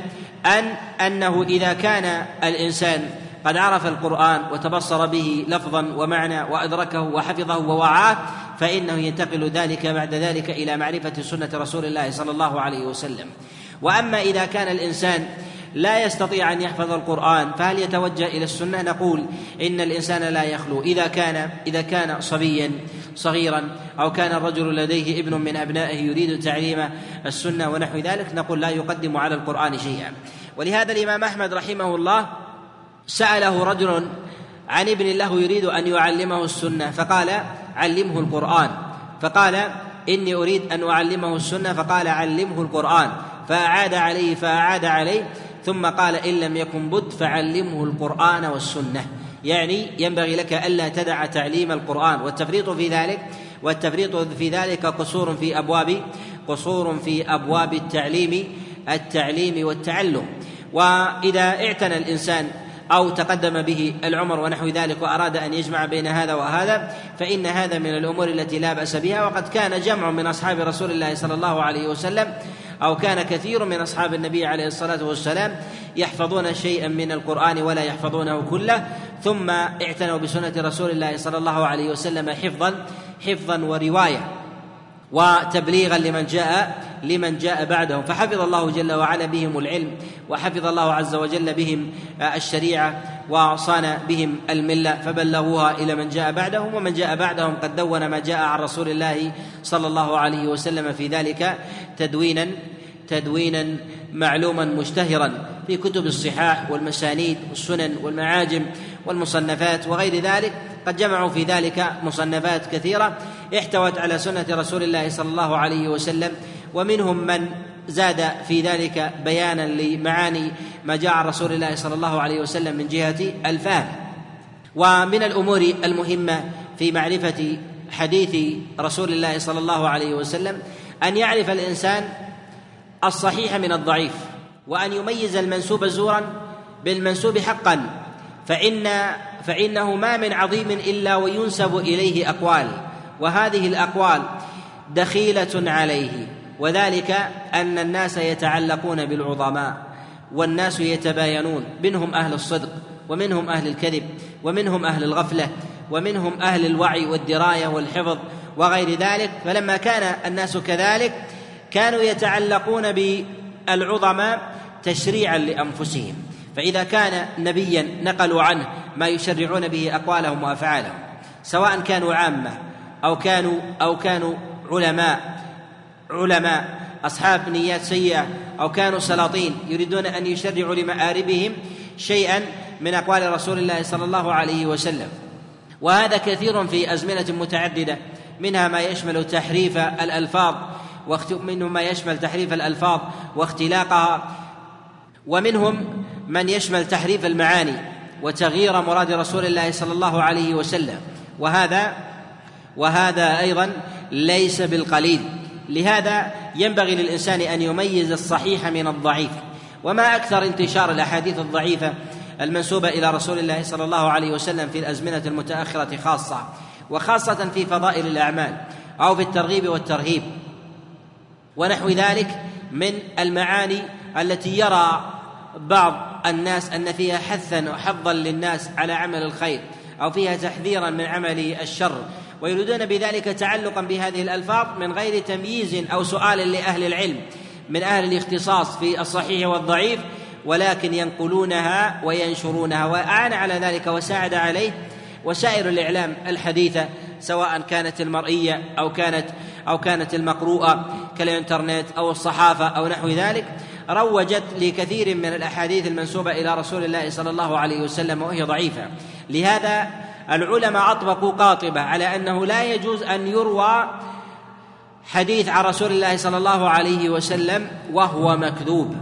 ان أنه إذا كان الإنسان قد عرف القرآن وتبصر به لفظا ومعنى وأدركه وحفظه ووعاه فإنه ينتقل ذلك بعد ذلك إلى معرفة سنة رسول الله صلى الله عليه وسلم. وأما إذا كان الإنسان لا يستطيع أن يحفظ القرآن فهل يتوجه إلى السنة؟ نقول إن الإنسان لا يخلو. إذا كان إذا كان صبيا صغيرا أو كان الرجل لديه ابن من أبنائه يريد تعليم السنة ونحو ذلك نقول لا يقدم على القرآن شيئا. ولهذا الإمام أحمد رحمه الله سأله رجل عن ابن له يريد أن يعلمه السنة فقال علمه القرآن. فقال إني أريد أن أعلمه السنة. فقال علمه القرآن. فأعاد عليه فأعاد عليه. ثم قال إن لم يكن بد فعلمه القرآن والسنة. يعني ينبغي لك ألا تدع تعليم القرآن. والتفريط في ذلك والتفريط في ذلك قصور في أبواب قصور في أبواب التعليم التعليم والتعلم. وإذا اعتنى الإنسان أو تقدم به العمر ونحو ذلك وأراد أن يجمع بين هذا وهذا فإن هذا من الأمور التي لا بأس بها. وقد كان جمع من أصحاب رسول الله صلى الله عليه وسلم أو كان كثير من أصحاب النبي عليه الصلاة والسلام يحفظون شيئا من القرآن ولا يحفظونه كله ثم اعتنوا بسنة رسول الله صلى الله عليه وسلم حفظا حفظا ورواية وتبليغا لمن جاء لمن جاء بعدهم. فحفظ الله جل وعلا بهم العلم وحفظ الله عز وجل بهم الشريعة وصان بهم الملة فبلغوها إلى من جاء بعدهم ومن جاء بعدهم قد دون ما جاء عن رسول الله صلى الله عليه وسلم في ذلك تدوينا تدوينا معلوما مشتهرا في كتب الصحاح والمسانيد والسنن والمعاجم والمصنفات وغير ذلك. قد جمعوا في ذلك مصنفات كثيرة احتوت على سنة رسول الله صلى الله عليه وسلم ومنهم من زاد في ذلك بيانا لمعاني ما جاء عن رسول الله صلى الله عليه وسلم من جهة الفهم. ومن الأمور المهمة في معرفة حديث رسول الله صلى الله عليه وسلم أن يعرف الإنسان الصحيح من الضعيف وأن يميز المنسوب زورا بالمنسوب حقا فإن فإنه ما من عظيم إلا وينسب إليه أقوال وهذه الأقوال دخيلة عليه. وذلك أن الناس يتعلقون بالعظماء والناس يتباينون منهم أهل الصدق ومنهم أهل الكذب ومنهم أهل الغفلة ومنهم أهل الوعي والدراية والحفظ وغير ذلك. فلما كان الناس كذلك كانوا يتعلقون بالعظماء تشريعا لأنفسهم. فإذا كان نبيا نقلوا عنه ما يشرعون به أقوالهم وأفعالهم سواء كانوا عامة أو كانوا أو كانوا علماء علماء أصحاب نيات سيئة أو كانوا سلاطين يريدون أن يشرعوا لمآربهم شيئا من أقوال رسول الله صلى الله عليه وسلم. وهذا كثير في أزمنة متعددة منها ما يشمل تحريف الألفاظ ومنهم ما يشمل تحريف الألفاظ واختلاقها ومنهم من يشمل تحريف المعاني وتغيير مراد رسول الله صلى الله عليه وسلم. وهذا وهذا أيضا ليس بالقليل. لهذا ينبغي للإنسان أن يميز الصحيح من الضعيف. وما أكثر انتشار الأحاديث الضعيفة المنسوبة إلى رسول الله صلى الله عليه وسلم في الأزمنة المتأخرة خاصة وخاصة في فضائل الأعمال أو في الترغيب والترهيب. ونحو ذلك من المعاني التي يرى بعض الناس أن فيها حثا وحظا للناس على عمل الخير أو فيها تحذيرا من عمل الشر. ويريدون بذلك تعلقا بهذه الألفاظ من غير تمييز أو سؤال لأهل العلم من أهل الاختصاص في الصحيح والضعيف ولكن ينقلونها وينشرونها. وأعان على ذلك وساعد عليه وسائر الإعلام الحديثة سواء كانت المرئية أو كانت أو كانت المقروءة كالإنترنت أو الصحافة أو نحو ذلك. روجت لكثير من الأحاديث المنسوبة إلى رسول الله صلى الله عليه وسلم وهي ضعيفة. لهذا العلماء أطبقوا قاطبة على أنه لا يجوز أن يروى حديث عن رسول الله صلى الله عليه وسلم وهو مكذوب.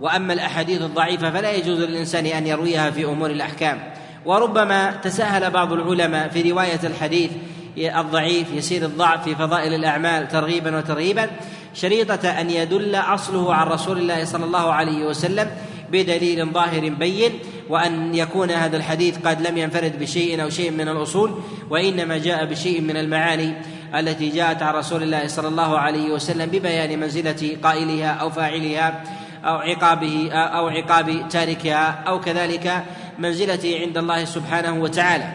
وأما الأحاديث الضعيفة فلا يجوز للإنسان أن يرويها في أمور الأحكام. وربما تساهل بعض العلماء في رواية الحديث الضعيف يسير الضعف في فضائل الأعمال ترغيبا وترهيبا شريطة أن يدل أصله عن رسول الله صلى الله عليه وسلم بدليل ظاهر بين وأن يكون هذا الحديث قد لم ينفرد بشيء أو شيء من الأصول وإنما جاء بشيء من المعاني التي جاءت عن رسول الله صلى الله عليه وسلم ببيان منزلة قائلها أو فاعلها أو عقابه أو عقاب تاركها أو كذلك منزلته عند الله سبحانه وتعالى.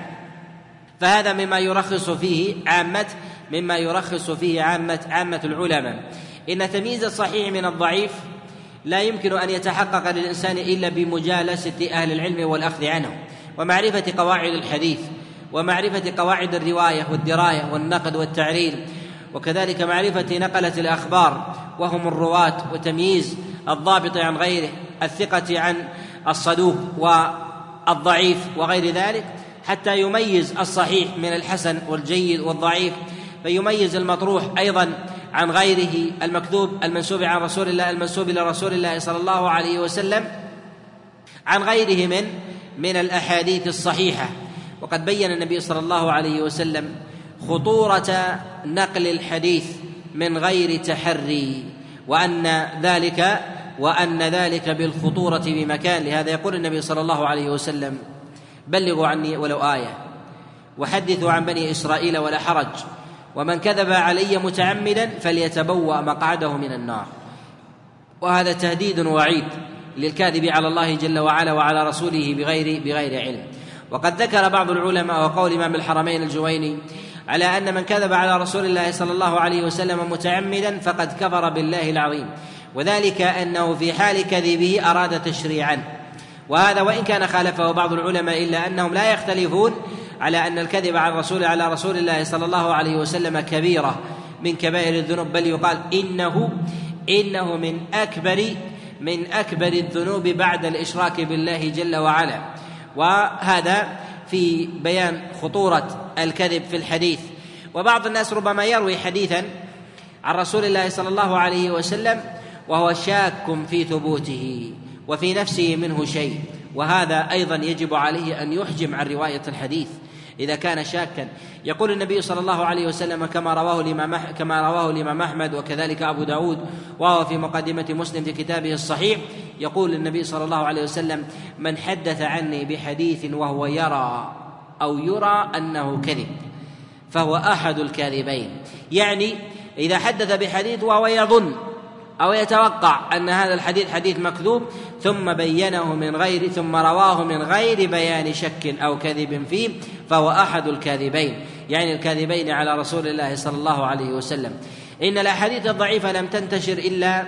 فهذا مما يرخص فيه عامة مما يرخص فيه عامة عامة العلماء. إن تمييز الصحيح من الضعيف لا يمكن أن يتحقق للإنسان إلا بمجالسة أهل العلم والأخذ عنهم ومعرفة قواعد الحديث ومعرفة قواعد الرواية والدراية والنقد والتعريل وكذلك معرفة نقلة الأخبار وهم الرواة وتمييز الضابط عن غيره الثقة عن الصدوق والضعيف وغير ذلك حتى يميز الصحيح من الحسن والجيد والضعيف فيميز المطروح أيضا عن غيره المكذوب المنسوب عن رسول الله المنسوب إلى رسول الله صلى الله عليه وسلم عن غيره من من الأحاديث الصحيحة. وقد بين النبي صلى الله عليه وسلم خطورة نقل الحديث من غير تحري وأن ذلك وأن ذلك بالخطورة بمكان. لهذا يقول النبي صلى الله عليه وسلم بلغوا عني ولو آية وحدثوا عن بني إسرائيل ولا حرج ومن كذب علي متعمدا فليتبوأ مقعده من النار. وهذا تهديد وعيد للكاذب على الله جل وعلا وعلى رسوله بغير بغير علم. وقد ذكر بعض العلماء وقول إمام الحرمين الجويني على أن من كذب على رسول الله صلى الله عليه وسلم متعمدا فقد كفر بالله العظيم. وذلك أنه في حال كذبه أراد تشريعا. وهذا وإن كان خالفه بعض العلماء إلا أنهم لا يختلفون على أن الكذب على الرسول على رسول الله صلى الله عليه وسلم كبيرة من كبائر الذنوب بل يقال إنه إنه من أكبر من أكبر الذنوب بعد الإشراك بالله جل وعلا. وهذا في بيان خطورة الكذب في الحديث. وبعض الناس ربما يروي حديثا عن رسول الله صلى الله عليه وسلم وهو شاك في ثبوته وفي نفسه منه شيء. وهذا أيضا يجب عليه أن يحجم عن رواية الحديث. إذا كان شاكا. يقول النبي صلى الله عليه وسلم كما رواه الإمام كما رواه الإمام أحمد وكذلك أبو داود وهو في مقدمة مسلم في كتابه الصحيح يقول النبي صلى الله عليه وسلم من حدث عني بحديث وهو يرى أو يرى أنه كذب فهو أحد الكاذبين. يعني إذا حدث بحديث وهو يظن أو يتوقع أن هذا الحديث حديث مكذوب ثم بينه من غير ثم رواه من غير بيان شك أو كذب فيه فهو أحد الكاذبين. يعني الكاذبين على رسول الله صلى الله عليه وسلم. إن الأحاديث الضعيفة لم تنتشر إلا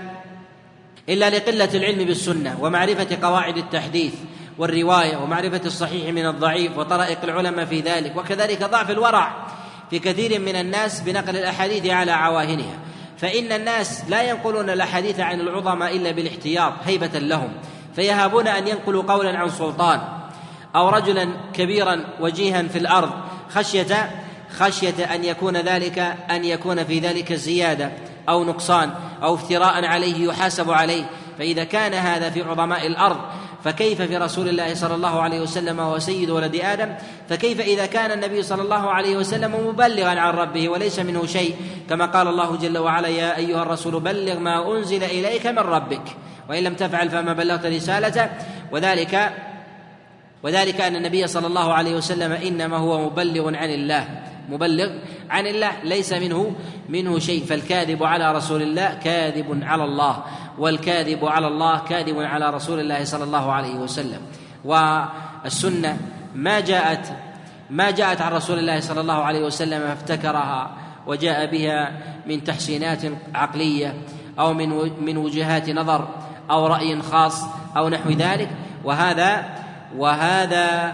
إلا لقلة العلم بالسنة ومعرفة قواعد التحديث والرواية ومعرفة الصحيح من الضعيف وطرائق العلماء في ذلك وكذلك ضعف الورع في كثير من الناس بنقل الأحاديث على عواهنها. فإن الناس لا ينقلون الأحاديث عن العظماء إلا بالاحتياط هيبة لهم. فيهابون أن ينقلوا قولا عن سلطان أو رجلا كبيرا وجيها في الأرض. خشية خشية أن يكون ذلك أن يكون في ذلك زيادة أو نقصان أو افتراء عليه يحاسب عليه. فإذا كان هذا في عظماء الأرض فكيف في رسول الله صلى الله عليه وسلم وهو سيد ولد آدم؟ فكيف إذا كان النبي صلى الله عليه وسلم مبلغا عن ربه وليس منه شيء؟ كما قال الله جل وعلا يا أيها الرسول بلغ ما أنزل إليك من ربك وإن لم تفعل فما بلغت رسالته. وذلك وذلك أن النبي صلى الله عليه وسلم إنما هو مبلغ عن الله. مبلغ عن الله ليس منه منه شيء. فالكاذب على رسول الله كاذب على الله. والكاذب على الله كاذب على رسول الله صلى الله عليه وسلم. والسنة ما جاءت ما جاءت عن رسول الله صلى الله عليه وسلم فافتكرها وجاء بها من تحسينات عقلية أو من من وجهات نظر أو رأي خاص أو نحو ذلك. وهذا وهذا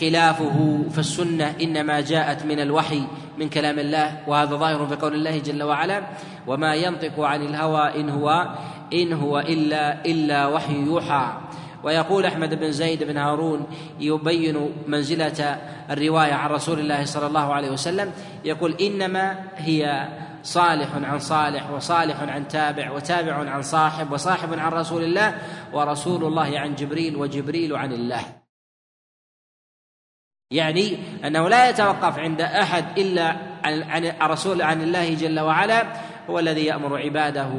خلافه فالسنه إنما جاءت من الوحي من كلام الله. وهذا ظاهر في قول الله جل وعلا وما ينطق عن الهوى إن هو إن هو إلا إلا وحي يوحى. ويقول أحمد بن زيد بن هارون يبين منزلة الرواية عن رسول الله صلى الله عليه وسلم يقول إنما هي صالح عن صالح وصالح عن تابع وتابع عن صاحب وصاحب عن رسول الله ورسول الله عن جبريل وجبريل عن الله. يعني أنه لا يتوقف عند أحد إلا عن الرسول عن الله جل وعلا هو الذي يأمر عباده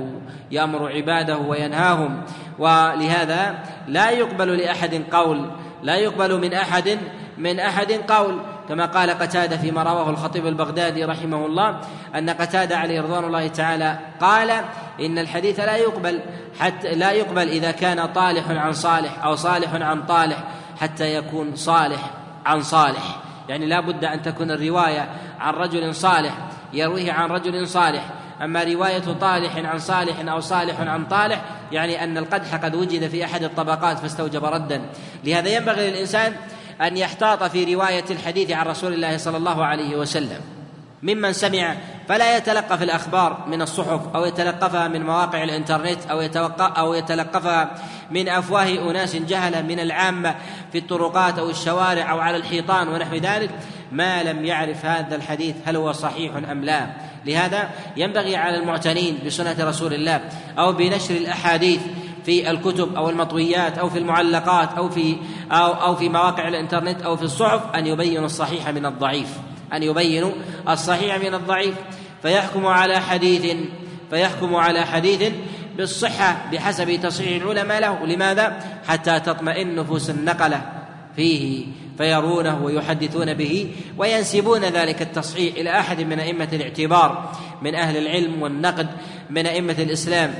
يأمر عباده وينهاهم. ولهذا لا يقبل لأحد قول لا يقبل من أحد من أحد قول. كما قال قتادة فيما رواه الخطيب البغدادي رحمه الله أن قتادة عليه رضوان الله تعالى قال إن الحديث لا يقبل حتى لا يقبل إذا كان طالح عن صالح أو صالح عن طالح حتى يكون صالح عن صالح. يعني لا بد أن تكون الرواية عن رجل صالح يرويه عن رجل صالح. أما رواية طالح عن صالح أو صالح عن طالح يعني أن القدح قد وجد في أحد الطبقات فاستوجب ردا. لهذا ينبغي للإنسان أن يحتاط في رواية الحديث عن رسول الله صلى الله عليه وسلم. ممن سمع فلا يتلقف الأخبار من الصحف أو يتلقفها من مواقع الإنترنت أو يتوقع أو يتلقفها من أفواه أناس جهلة من العامة في الطرقات أو الشوارع أو على الحيطان ونحو ذلك. ما لم يعرف هذا الحديث هل هو صحيح أم لا. لهذا ينبغي على المعتنين بسنة رسول الله أو بنشر الأحاديث في الكتب أو المطويات أو في المعلقات أو في أو أو في مواقع الإنترنت أو في الصحف أن يبينوا الصحيح من الضعيف. أن يبينوا الصحيح من الضعيف. فيحكم على حديث فيحكم على حديث بالصحة بحسب تصحيح العلماء له. لماذا؟ حتى تطمئن نفوس النقلة. فيه فيرونه ويحدثون به وينسبون ذلك التصحيح إلى أحد من أئمة الاعتبار من أهل العلم والنقد من أئمة الإسلام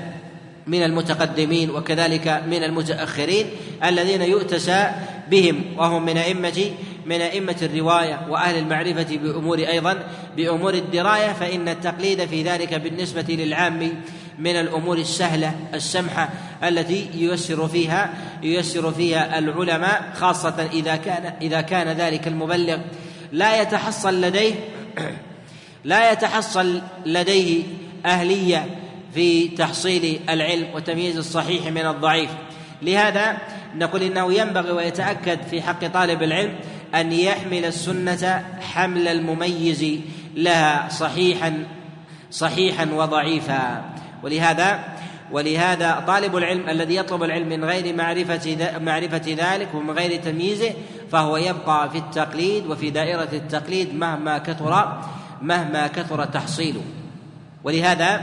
من المتقدمين وكذلك من المتأخرين الذين يؤتسى بهم وهم من أئمة من أئمة الرواية وأهل المعرفة بأمور أيضا بأمور الدراية فإن التقليد في ذلك بالنسبة للعام من الأمور السهلة السمحة التي ييسر فيها ييسر فيها العلماء خاصة إذا كان إذا كان ذلك المبلغ. لا يتحصل لديه لا يتحصل لديه أهلية في تحصيل العلم وتمييز الصحيح من الضعيف. لهذا نقول إنه ينبغي ويتأكد في حق طالب العلم أن يحمل السنة حمل المميز لها صحيحا صحيحا وضعيفا. ولهذا ولهذا طالب العلم الذي يطلب العلم من غير معرفة معرفة ذلك ومن غير تمييزه فهو يبقى في التقليد وفي دائرة التقليد مهما كثر مهما كثر تحصيله. ولهذا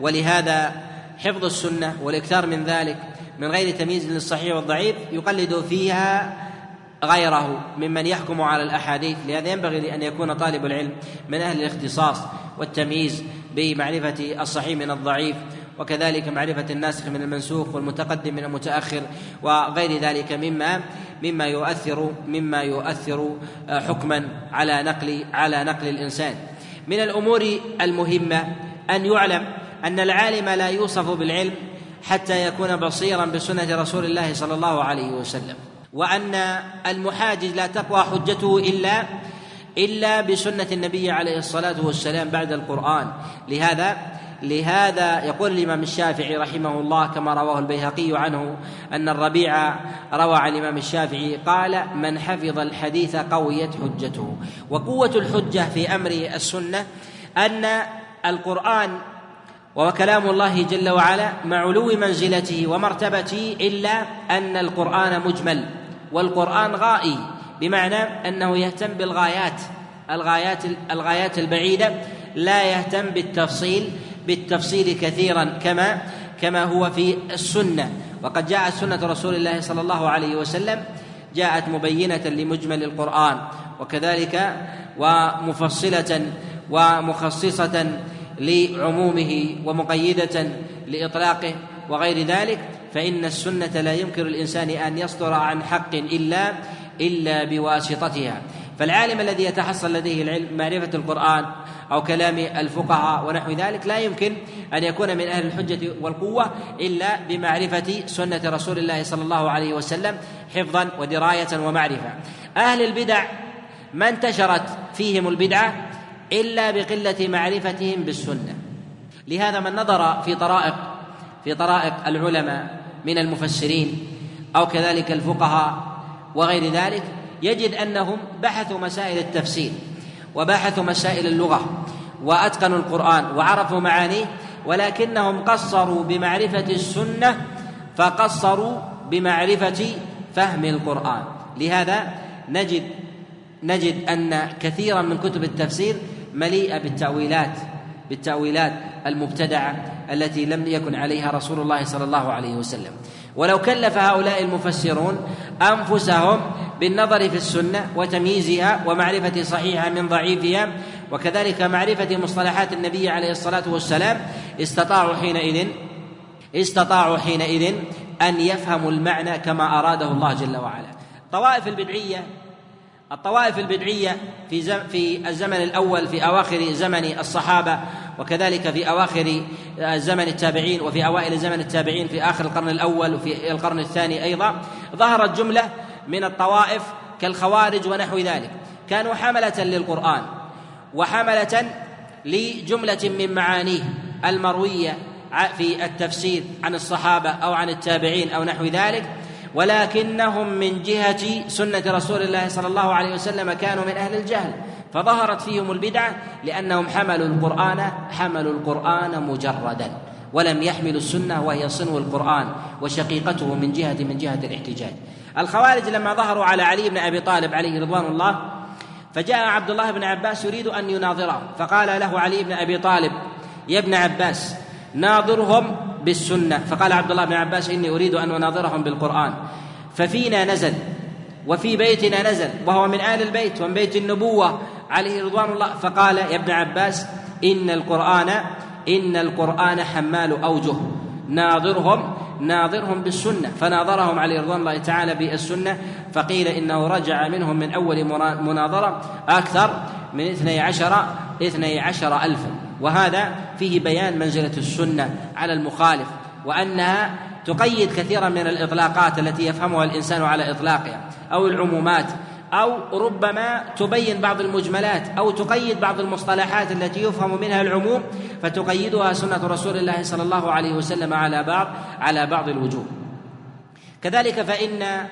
ولهذا حفظ السنة والإكثار من ذلك من غير تمييز للصحيح والضعيف يقلد فيها غيره ممن يحكم على الأحاديث لهذا ينبغي أن يكون طالب العلم من أهل الاختصاص والتمييز بمعرفة الصحيح من الضعيف وكذلك معرفة الناسخ من المنسوخ والمتقدم من المتأخر وغير ذلك مما مما يؤثر مما يؤثر آه، حكما على نقل على نقل الإنسان. من الأمور المهمة أن يعلم أن العالم لا يوصف بالعلم حتى يكون بصيرا بسنة رسول الله صلى الله عليه وسلم وأن المحاجج لا تقوى حجته إلا إلا بسنة النبي عليه الصلاة والسلام بعد القرآن. لهذا لهذا يقول الإمام الشافعي رحمه الله كما رواه البيهقي عنه أن الربيع روى عن الإمام الشافعي قال من حفظ الحديث قويت حجته وقوة الحجة في أمر السنة أن القرآن وهو كلام الله جل وعلا مع علو منزلته ومرتبته إلا أن القرآن مجمل والقرآن غائي. بمعنى أنه يهتم بالغايات الغايات الغايات البعيدة لا يهتم بالتفصيل بالتفصيل كثيرا كما كما هو في السنة. وقد جاءت سنة رسول الله صلى الله عليه وسلم جاءت مبينة لمجمل القرآن وكذلك ومفصلة ومخصصة لعمومه ومقيدة لإطلاقه وغير ذلك فإن السنة لا يمكن الإنسان أن يصدر عن حق إلا إلا بواسطتها. فالعالم الذي يتحصل لديه العلم معرفة القرآن أو كلام الفقهاء ونحو ذلك لا يمكن أن يكون من أهل الحجة والقوة إلا بمعرفة سنة رسول الله صلى الله عليه وسلم حفظا ودراية ومعرفة. أهل البدع ما انتشرت فيهم البدعة إلا بقلة معرفتهم بالسنة. لهذا من نظر في طرائق في طرائق العلماء من المفسرين أو كذلك الفقهاء وغير ذلك يجد أنهم بحثوا مسائل التفسير وبحثوا مسائل اللغة وأتقنوا القرآن وعرفوا معانيه ولكنهم قصروا بمعرفة السنة فقصروا بمعرفة فهم القرآن. لهذا نجد نجد أن كثيرا من كتب التفسير مليئة بالتأويلات بالتأويلات المبتدعة التي لم يكن عليها رسول الله صلى الله عليه وسلم. ولو كلف هؤلاء المفسرون أنفسهم بالنظر في السنة وتمييزها ومعرفة صحيحها من ضعيفها وكذلك معرفة مصطلحات النبي عليه الصلاة والسلام استطاعوا حينئذ استطاعوا حينئذ أن يفهموا المعنى كما أراده الله جل وعلا. الطوائف البدعية الطوائف البدعية في في الزمن الأول في أواخر زمن الصحابة وكذلك في أواخر زمن التابعين وفي أوائل زمن التابعين في آخر القرن الأول وفي القرن الثاني أيضا ظهرت جملة من الطوائف كالخوارج ونحو ذلك. كانوا حملة للقرآن وحملة لجملة من معانيه المروية في التفسير عن الصحابة أو عن التابعين أو نحو ذلك. ولكنهم من جهة سنة رسول الله صلى الله عليه وسلم كانوا من أهل الجهل. فظهرت فيهم البدعة لأنهم حملوا القرآن حملوا القرآن مجردا ولم يحملوا السنة وهي صنو القرآن وشقيقته من جهة من جهة الاحتجاج. الخوارج لما ظهروا على علي بن أبي طالب عليه رضوان الله فجاء عبد الله بن عباس يريد أن يناظره فقال له علي بن أبي طالب يا ابن عباس ناظرهم بالسنة. فقال عبد الله بن عباس إني أريد أن أناظرهم بالقرآن. ففينا نزل وفي بيتنا نزل وهو من آل البيت ومن بيت النبوة عليه رضوان الله فقال يا ابن عباس إن القرآن إن القرآن حمال أوجه. ناظرهم ناظرهم بالسنة. فناظرهم عليه رضوان الله تعالى بالسنة فقيل إنه رجع منهم من أول مناظرة أكثر من اثني عشر اثني عشر ألفا وهذا فيه بيان منزلة السنة على المخالف وأنها تقيد كثيرا من الإطلاقات التي يفهمها الإنسان على إطلاقها أو العمومات أو ربما تبين بعض المجملات أو تقيد بعض المصطلحات التي يفهم منها العموم فتقيدها سنة رسول الله صلى الله عليه وسلم على بعض على بعض الوجوه. كذلك فإن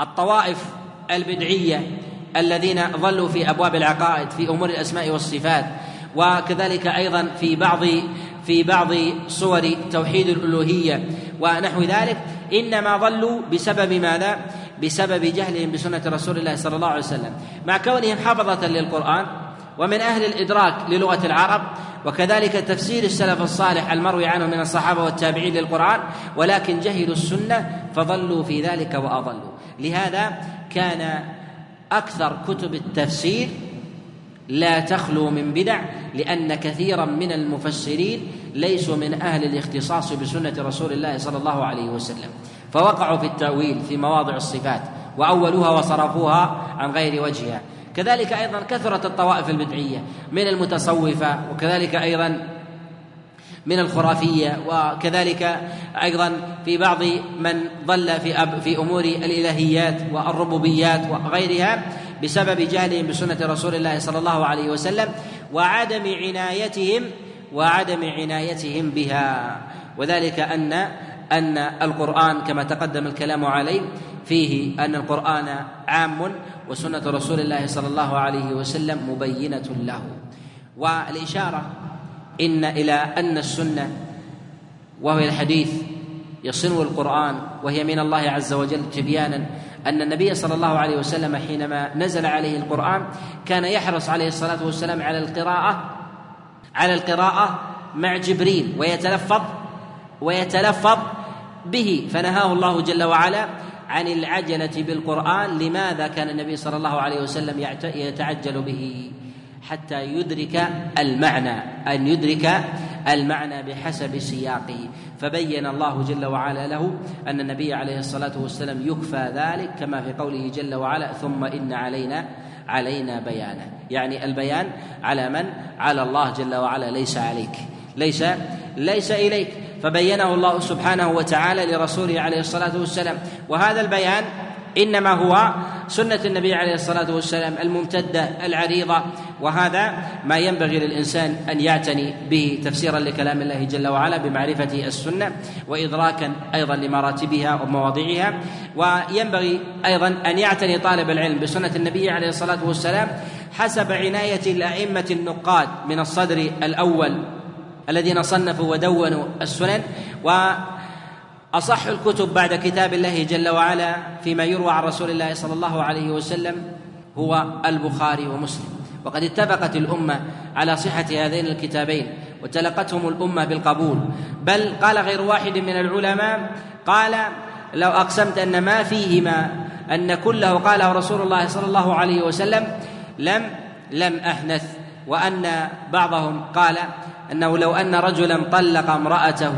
الطوائف البدعية الذين ظلوا في أبواب العقائد في أمور الأسماء والصفات وكذلك أيضا في بعض في بعض صور توحيد الألوهية ونحو ذلك إنما ضلوا بسبب ماذا؟ بسبب جهلهم بسنة رسول الله صلى الله عليه وسلم مع كونهم حفظه للقرآن ومن أهل الإدراك للغة العرب وكذلك تفسير السلف الصالح المروي عنه من الصحابة والتابعين للقرآن ولكن جهلوا السنة فضلوا في ذلك وأضلوا لهذا كان أكثر كتب التفسير لا تخلو من بدع لأن كثيرا من المفسرين ليسوا من أهل الاختصاص بسنة رسول الله صلى الله عليه وسلم. فوقعوا في التأويل في مواضع الصفات وأولوها وصرفوها عن غير وجهها. كذلك أيضا كثرت الطوائف البدعية من المتصوفة وكذلك أيضا من الخرافية وكذلك أيضا في بعض من ضل في في أمور الإلهيات والربوبيات وغيرها. بسبب جهلهم بسنة رسول الله صلى الله عليه وسلم وعدم عنايتهم وعدم عنايتهم بها. وذلك ان أن القرآن كما تقدم الكلام عليه فيه أن القرآن عام وسنة رسول الله صلى الله عليه وسلم مبينة له. والإشارة إن إلى أن السنة وهو الحديث يصنه القرآن وهي من الله عز وجل تبيانا أن النبي صلى الله عليه وسلم حينما نزل عليه القرآن كان يحرص عليه الصلاة والسلام على القراءة على القراءة مع جبريل ويتلفظ ويتلفظ به. فنهاه الله جل وعلا عن العجلة بالقرآن لماذا كان النبي صلى الله عليه وسلم يتعجل به؟ حتى يدرك المعنى أن يدرك المعنى بحسب سياقه. فبين الله جل وعلا له أن النبي عليه الصلاة والسلام يكفى ذلك كما في قوله جل وعلا ثم إن علينا علينا بيانه يعني البيان على من؟ على الله جل وعلا ليس عليك. ليس ليس إليك. فبينه الله سبحانه وتعالى لرسوله عليه الصلاة والسلام. وهذا البيان إنما هو سنة النبي عليه الصلاة والسلام الممتدة العريضة. وهذا ما ينبغي للإنسان أن يعتني به تفسيرا لكلام الله جل وعلا بمعرفة السنة وإدراكا أيضا لمراتبها ومواضعها. وينبغي أيضا أن يعتني طالب العلم بسنة النبي عليه الصلاة والسلام حسب عناية الأئمة النقاد من الصدر الأول الذين صنفوا ودونوا السنن. و أصح الكتب بعد كتاب الله جل وعلا فيما يروى عن رسول الله صلى الله عليه وسلم هو البخاري ومسلم. وقد اتفقت الأمة على صحة هذين الكتابين وتلقتهم الأمة بالقبول. بل قال غير واحد من العلماء قال لو أقسمت أن ما فيهما أن كله قاله رسول الله صلى الله عليه وسلم لم لم أحنث. وأن بعضهم قال أنه لو أن رجلا طلق امرأته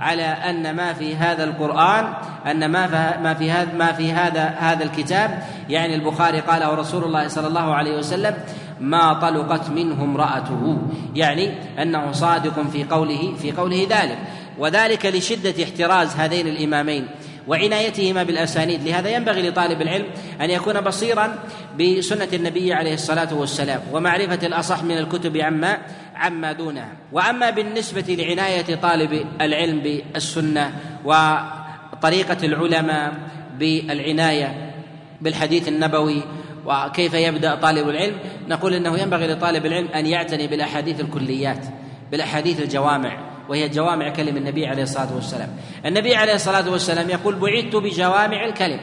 على أن ما في هذا القرآن أن ما ما في هذا ما في هذا هذا الكتاب. يعني البخاري قاله رسول الله صلى الله عليه وسلم ما طلقت منه امرأته. يعني أنه صادق في قوله في قوله ذلك. وذلك لشدة احتراز هذين الإمامين. وعنايتهما بالأسانيد. لهذا ينبغي لطالب العلم أن يكون بصيرا بسنة النبي عليه الصلاة والسلام ومعرفة الأصح من الكتب عما عما دونها وأما بالنسبة لعناية طالب العلم بالسنة وطريقة العلماء بالعناية بالحديث النبوي وكيف يبدأ طالب العلم نقول إنه ينبغي لطالب العلم أن يعتني بالأحاديث الكليات بالأحاديث الجوامع. وهي جوامع كلم النبي عليه الصلاة والسلام. النبي عليه الصلاة والسلام يقول بعثت بجوامع الكلم.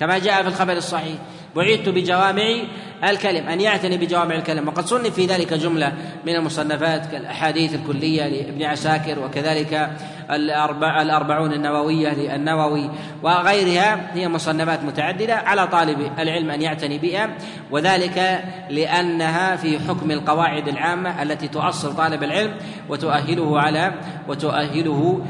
كما جاء في الخبر الصحيح بعثت بجوامع الكلم. أن يعتني بجوامع الكلم. وقد صنف في ذلك جملة من المصنفات كالأحاديث الكلية لابن عساكر وكذلك الأربع الأربعون النووية للنووي وغيرها هي مصنفات متعددة على طالب العلم أن يعتني بها وذلك لأنها في حكم القواعد العامة التي تؤصل طالب العلم وتؤهله على وتؤهله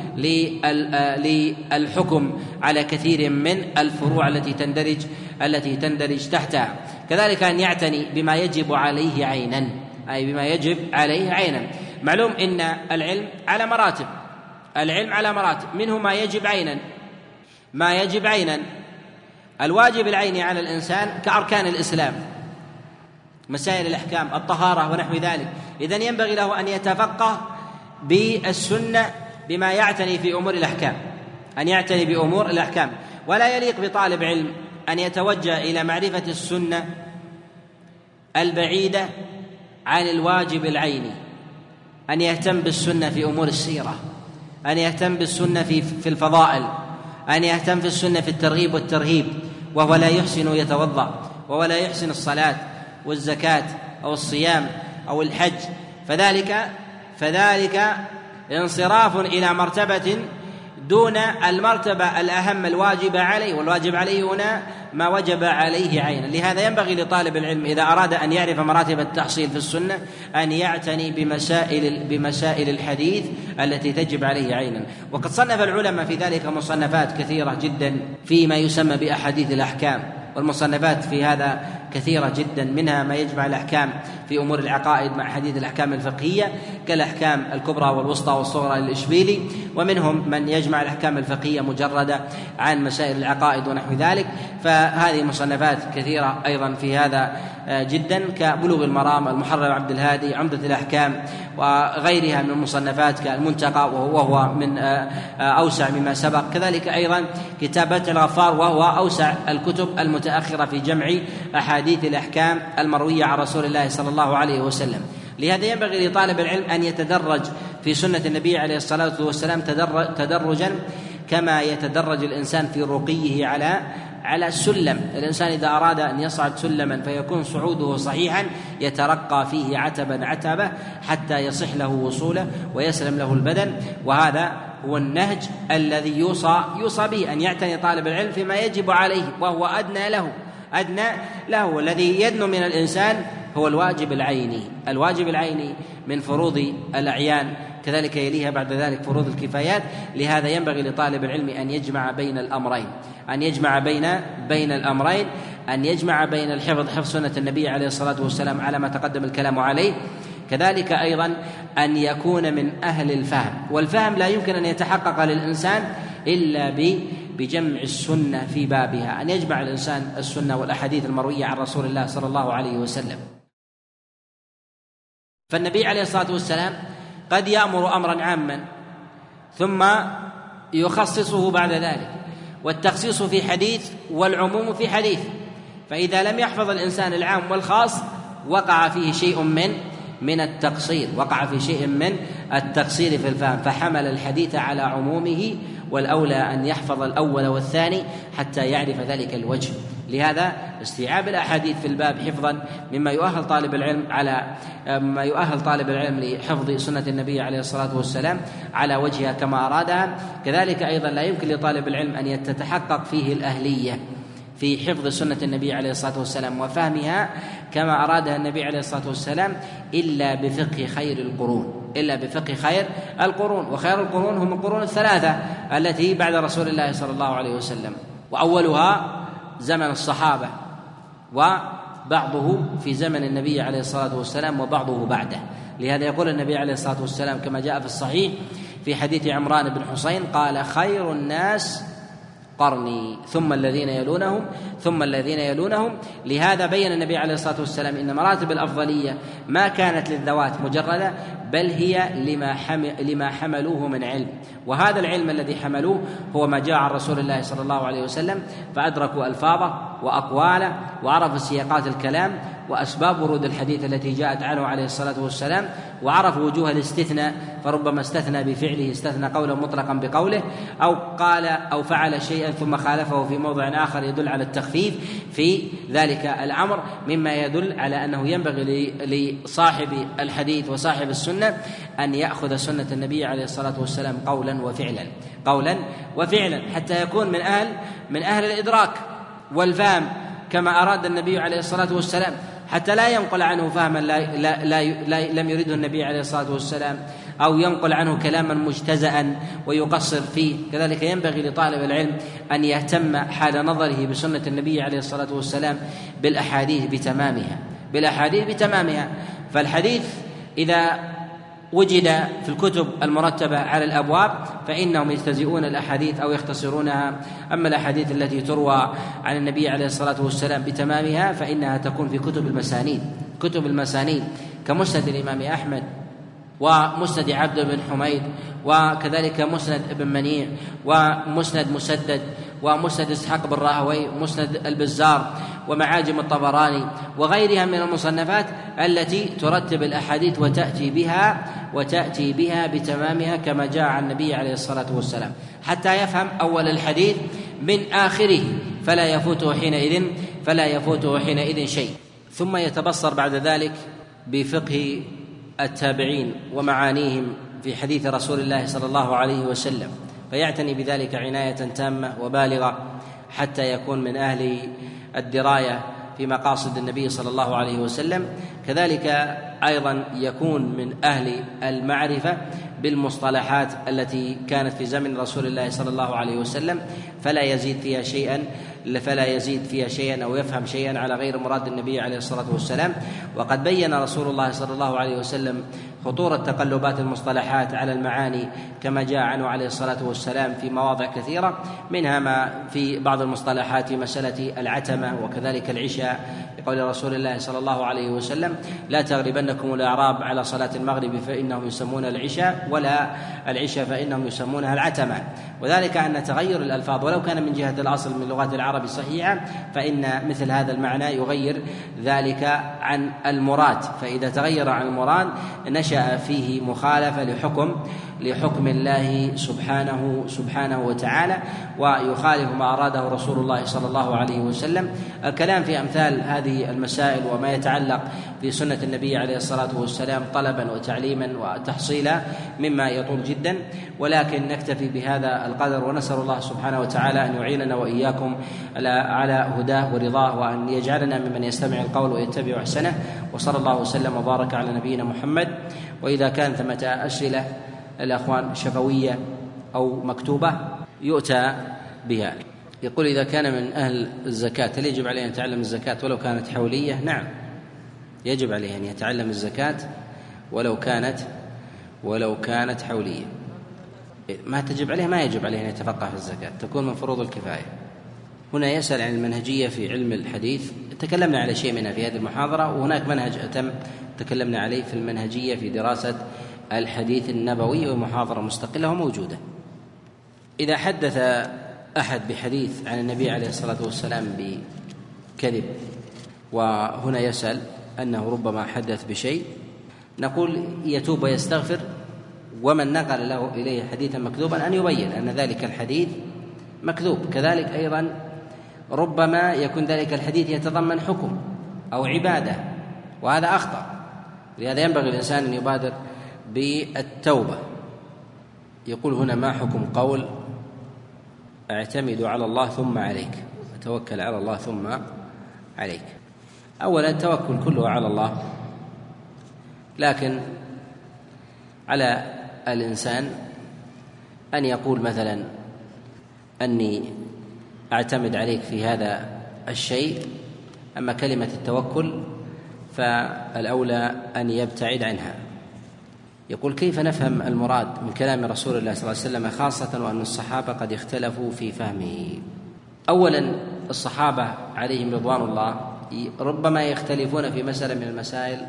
للحكم على كثير من الفروع التي تندرج التي تندرج تحتها. كذلك أن يعتني بما يجب عليه عينا أي بما يجب عليه عينا. معلوم إن العلم على مراتب. العلم على مراتب. منه ما يجب عينا. ما يجب عينا. الواجب العيني على الإنسان كأركان الإسلام. مسائل الأحكام الطهارة ونحو ذلك. إذن ينبغي له أن يتفقه بالسنة بما يعتني في أمور الأحكام. أن يعتني بأمور الأحكام. ولا يليق بطالب علم أن يتوجه إلى معرفة السنة البعيدة عن الواجب العيني. أن يهتم بالسنة في أمور السيرة. أن يهتم بالسنة في في الفضائل أن يهتم في السنة في الترغيب والترهيب وهو لا يحسن يتوضأ وهو لا يحسن الصلاة والزكاة أو الصيام أو الحج. فذلك فذلك انصراف إلى مرتبة دون المرتبة الأهم الواجبة عليه والواجب عليه هنا ما وجب عليه عينا. لهذا ينبغي لطالب العلم إذا أراد أن يعرف مراتب التحصيل في السنة أن يعتني بمسائل بمسائل الحديث التي تجب عليه عينا. وقد صنف العلماء في ذلك مصنفات كثيرة جدا فيما يسمى بأحاديث الأحكام والمصنفات في هذا كثيرة جدا منها ما يجمع الأحكام في أمور العقائد مع حديث الأحكام الفقهية كالأحكام الكبرى والوسطى والصغرى للإشبيلي ومنهم من يجمع الأحكام الفقهية مجردة عن مسائل العقائد ونحو ذلك. فهذه مصنفات كثيرة أيضا في هذا آه، جدا كبلوغ المرام المحرر عبد الهادي عمدة الأحكام وغيرها من المصنفات كالمنتقى وهو من آه، آه، أوسع مما سبق. كذلك أيضا كتابة الغفار وهو أوسع الكتب المتأخرة في جمع أحاديث الأحكام المروية عن رسول الله صلى الله عليه وسلم. لهذا ينبغي لطالب العلم أن يتدرج في سنة النبي عليه الصلاة والسلام تدرجا كما يتدرج الإنسان في رقيه على على سلم. الإنسان إذا أراد أن يصعد سلما فيكون صعوده صحيحا يترقى فيه عتبا عتبة حتى يصح له وصوله ويسلم له البدن. وهذا هو النهج الذي يوصى يوصى به أن يعتني طالب العلم فيما يجب عليه وهو أدنى له. أدنى له الذي يدنو من الإنسان هو الواجب العيني. الواجب العيني من فروض الأعيان. كذلك يليها بعد ذلك فروض الكفايات. لهذا ينبغي لطالب العلم أن يجمع بين الأمرين. أن يجمع بين بين الأمرين. أن يجمع بين الحفظ حفظ سنة النبي عليه الصلاة والسلام على ما تقدم الكلام عليه. كذلك أيضا أن يكون من أهل الفهم. والفهم لا يمكن أن يتحقق للإنسان إلا بجمع السنة في بابها أن يجمع الإنسان السنة والأحاديث المروية عن رسول الله صلى الله عليه وسلم. فالنبي عليه الصلاة والسلام قد يأمر أمرا عاما ثم يخصصه بعد ذلك. والتخصيص في حديث والعموم في حديث. فإذا لم يحفظ الإنسان العام والخاص وقع فيه شيء من من التقصير. وقع في شيء من التقصير في الفهم. فحمل الحديث على عمومه والأولى أن يحفظ الأول والثاني حتى يعرف ذلك الوجه. لهذا استيعاب الأحاديث في الباب حفظا مما يؤهل طالب العلم على مما يؤهل طالب العلم لحفظ سنة النبي عليه الصلاة والسلام على وجهها كما أرادها. كذلك أيضا لا يمكن لطالب العلم أن يتتحقق فيه الأهلية في حفظ سنة النبي عليه الصلاة والسلام وفهمها كما أرادها النبي عليه الصلاة والسلام إلا بفقه خير القرون. إلا بفقه خير القرون. وخير القرون هم القرون الثلاثة التي بعد رسول الله صلى الله عليه وسلم. وأولها زمن الصحابة وبعضه في زمن النبي عليه الصلاة والسلام وبعضه بعده. لهذا يقول النبي عليه الصلاة والسلام كما جاء في الصحيح في حديث عمران بن حسين قال خير الناس قرني ثم الذين يلونهم ثم الذين يلونهم. لهذا بين النبي عليه الصلاة والسلام إن مراتب الأفضلية ما كانت للذوات مجردة بل هي لما لما حملوه من علم. وهذا العلم الذي حملوه هو ما جاء عن رسول الله صلى الله عليه وسلم فأدركوا ألفاظه وأقواله وعرفوا سياقات الكلام وأسباب ورود الحديث التي جاءت عنه عليه الصلاة والسلام وعرفوا وجوه الاستثناء فربما استثنى بفعله استثنى قولا مطلقا بقوله أو قال أو فعل شيئا ثم خالفه في موضع آخر يدل على التخفيف في ذلك الأمر مما يدل على أنه ينبغي لصاحب الحديث وصاحب السنة أن يأخذ سنة النبي عليه الصلاة والسلام قولا وفعلا قولا وفعلا حتى يكون من أهل من أهل الإدراك والفهم كما أراد النبي عليه الصلاة والسلام. حتى لا ينقل عنه فهما لا, لا, لا, لا لم يرده النبي عليه الصلاة والسلام أو ينقل عنه كلاما مجتزأ ويقصر فيه. كذلك ينبغي لطالب العلم أن يهتم حال نظره بسنة النبي عليه الصلاة والسلام بالأحاديث بتمامها. بالأحاديث بتمامها. فالحديث إذا وجد في الكتب المرتبة على الأبواب فإنهم يجتزئون الأحاديث أو يختصرونها. أما الأحاديث التي تروى عن النبي عليه الصلاة والسلام بتمامها فإنها تكون في كتب المسانيد. كتب المسانيد كمسند الإمام أحمد ومسند عبد بن حميد وكذلك مسند ابن منيع ومسند مسدد ومسند إسحاق بن راهوي ومسند البزار. ومعاجم الطبراني وغيرها من المصنفات التي ترتب الأحاديث وتأتي بها وتأتي بها بتمامها كما جاء عن النبي عليه الصلاة والسلام. حتى يفهم أول الحديث من آخره فلا يفوته حينئذ فلا يفوته حينئذ شيء. ثم يتبصر بعد ذلك بفقه التابعين ومعانيهم في حديث رسول الله صلى الله عليه وسلم فيعتني بذلك عناية تامة وبالغة حتى يكون من أهل الدراية في مقاصد النبي صلى الله عليه وسلم. كذلك أيضا يكون من أهل المعرفة بالمصطلحات التي كانت في زمن رسول الله صلى الله عليه وسلم. فلا يزيد فيها شيئا فلا يزيد فيها شيئا أو يفهم شيئا على غير مراد النبي عليه الصلاة والسلام. وقد بين رسول الله صلى الله عليه وسلم خطورة تقلبات المصطلحات على المعاني كما جاء عنه عليه الصلاة والسلام في مواضع كثيرة منها ما في بعض المصطلحات في مسألة العتمة وكذلك العشاء. لقول رسول الله صلى الله عليه وسلم لا تغربنكم الأعراب على صلاة المغرب فإنهم يسمون العشاء ولا العشاء فإنهم يسمونها العتمة. وذلك أن تغير الألفاظ ولو كان من جهة الأصل من لغات العرب صحيحة فإن مثل هذا المعنى يغير ذلك عن المراد. فإذا تغير عن المراد نشأ فيه مخالفة لحكم لحكم الله سبحانه سبحانه وتعالى ويخالف ما أراده رسول الله صلى الله عليه وسلم. الكلام في أمثال هذه المسائل وما يتعلق في سنة النبي عليه الصلاة والسلام طلبا وتعليما وتحصيلا مما يطول جدا. ولكن نكتفي بهذا القدر ونسأل الله سبحانه وتعالى أن يعيننا وإياكم على هداه ورضاه وأن يجعلنا ممن يستمع القول ويتبع أحسنه. وصلى الله وسلم وبارك على نبينا محمد. وإذا كان ثمة أسئلة الأخوان شفوية أو مكتوبة يؤتى بها. يقول إذا كان من أهل الزكاة هل يجب عليه أن يتعلم الزكاة ولو كانت حولية؟ نعم. يجب عليه أن يتعلم الزكاة ولو كانت ولو كانت حولية. ما تجب عليه ما يجب عليه أن يتفقه في الزكاة تكون من فروض الكفاية. هنا يسأل عن المنهجية في علم الحديث. تكلمنا على شيء منها في هذه المحاضرة وهناك منهج أتم تكلمنا عليه في المنهجية في دراسة الحديث النبوي ومحاضرة مستقلة وموجودة. إذا حدث أحد بحديث عن النبي عليه الصلاة والسلام بكذب وهنا يسأل أنه ربما حدث بشيء نقول يتوب ويستغفر ومن نقل له إليه حديثا مكذوبا أن يبين أن ذلك الحديث مكذوب. كذلك أيضا ربما يكون ذلك الحديث يتضمن حكم أو عبادة وهذا أخطأ. لهذا ينبغي الإنسان أن يبادر بالتوبة. يقول هنا ما حكم قول اعتمد على الله ثم عليك توكل على الله ثم عليك. اولا التوكل كله على الله لكن على الإنسان أن يقول مثلا أني أعتمد عليك في هذا الشيء أما كلمة التوكل فالأولى أن يبتعد عنها. يقول كيف نفهم المراد من كلام رسول الله صلى الله عليه وسلم خاصة وأن الصحابة قد اختلفوا في فهمه؟ أولا الصحابة عليهم رضوان الله ربما يختلفون في مسألة من المسائل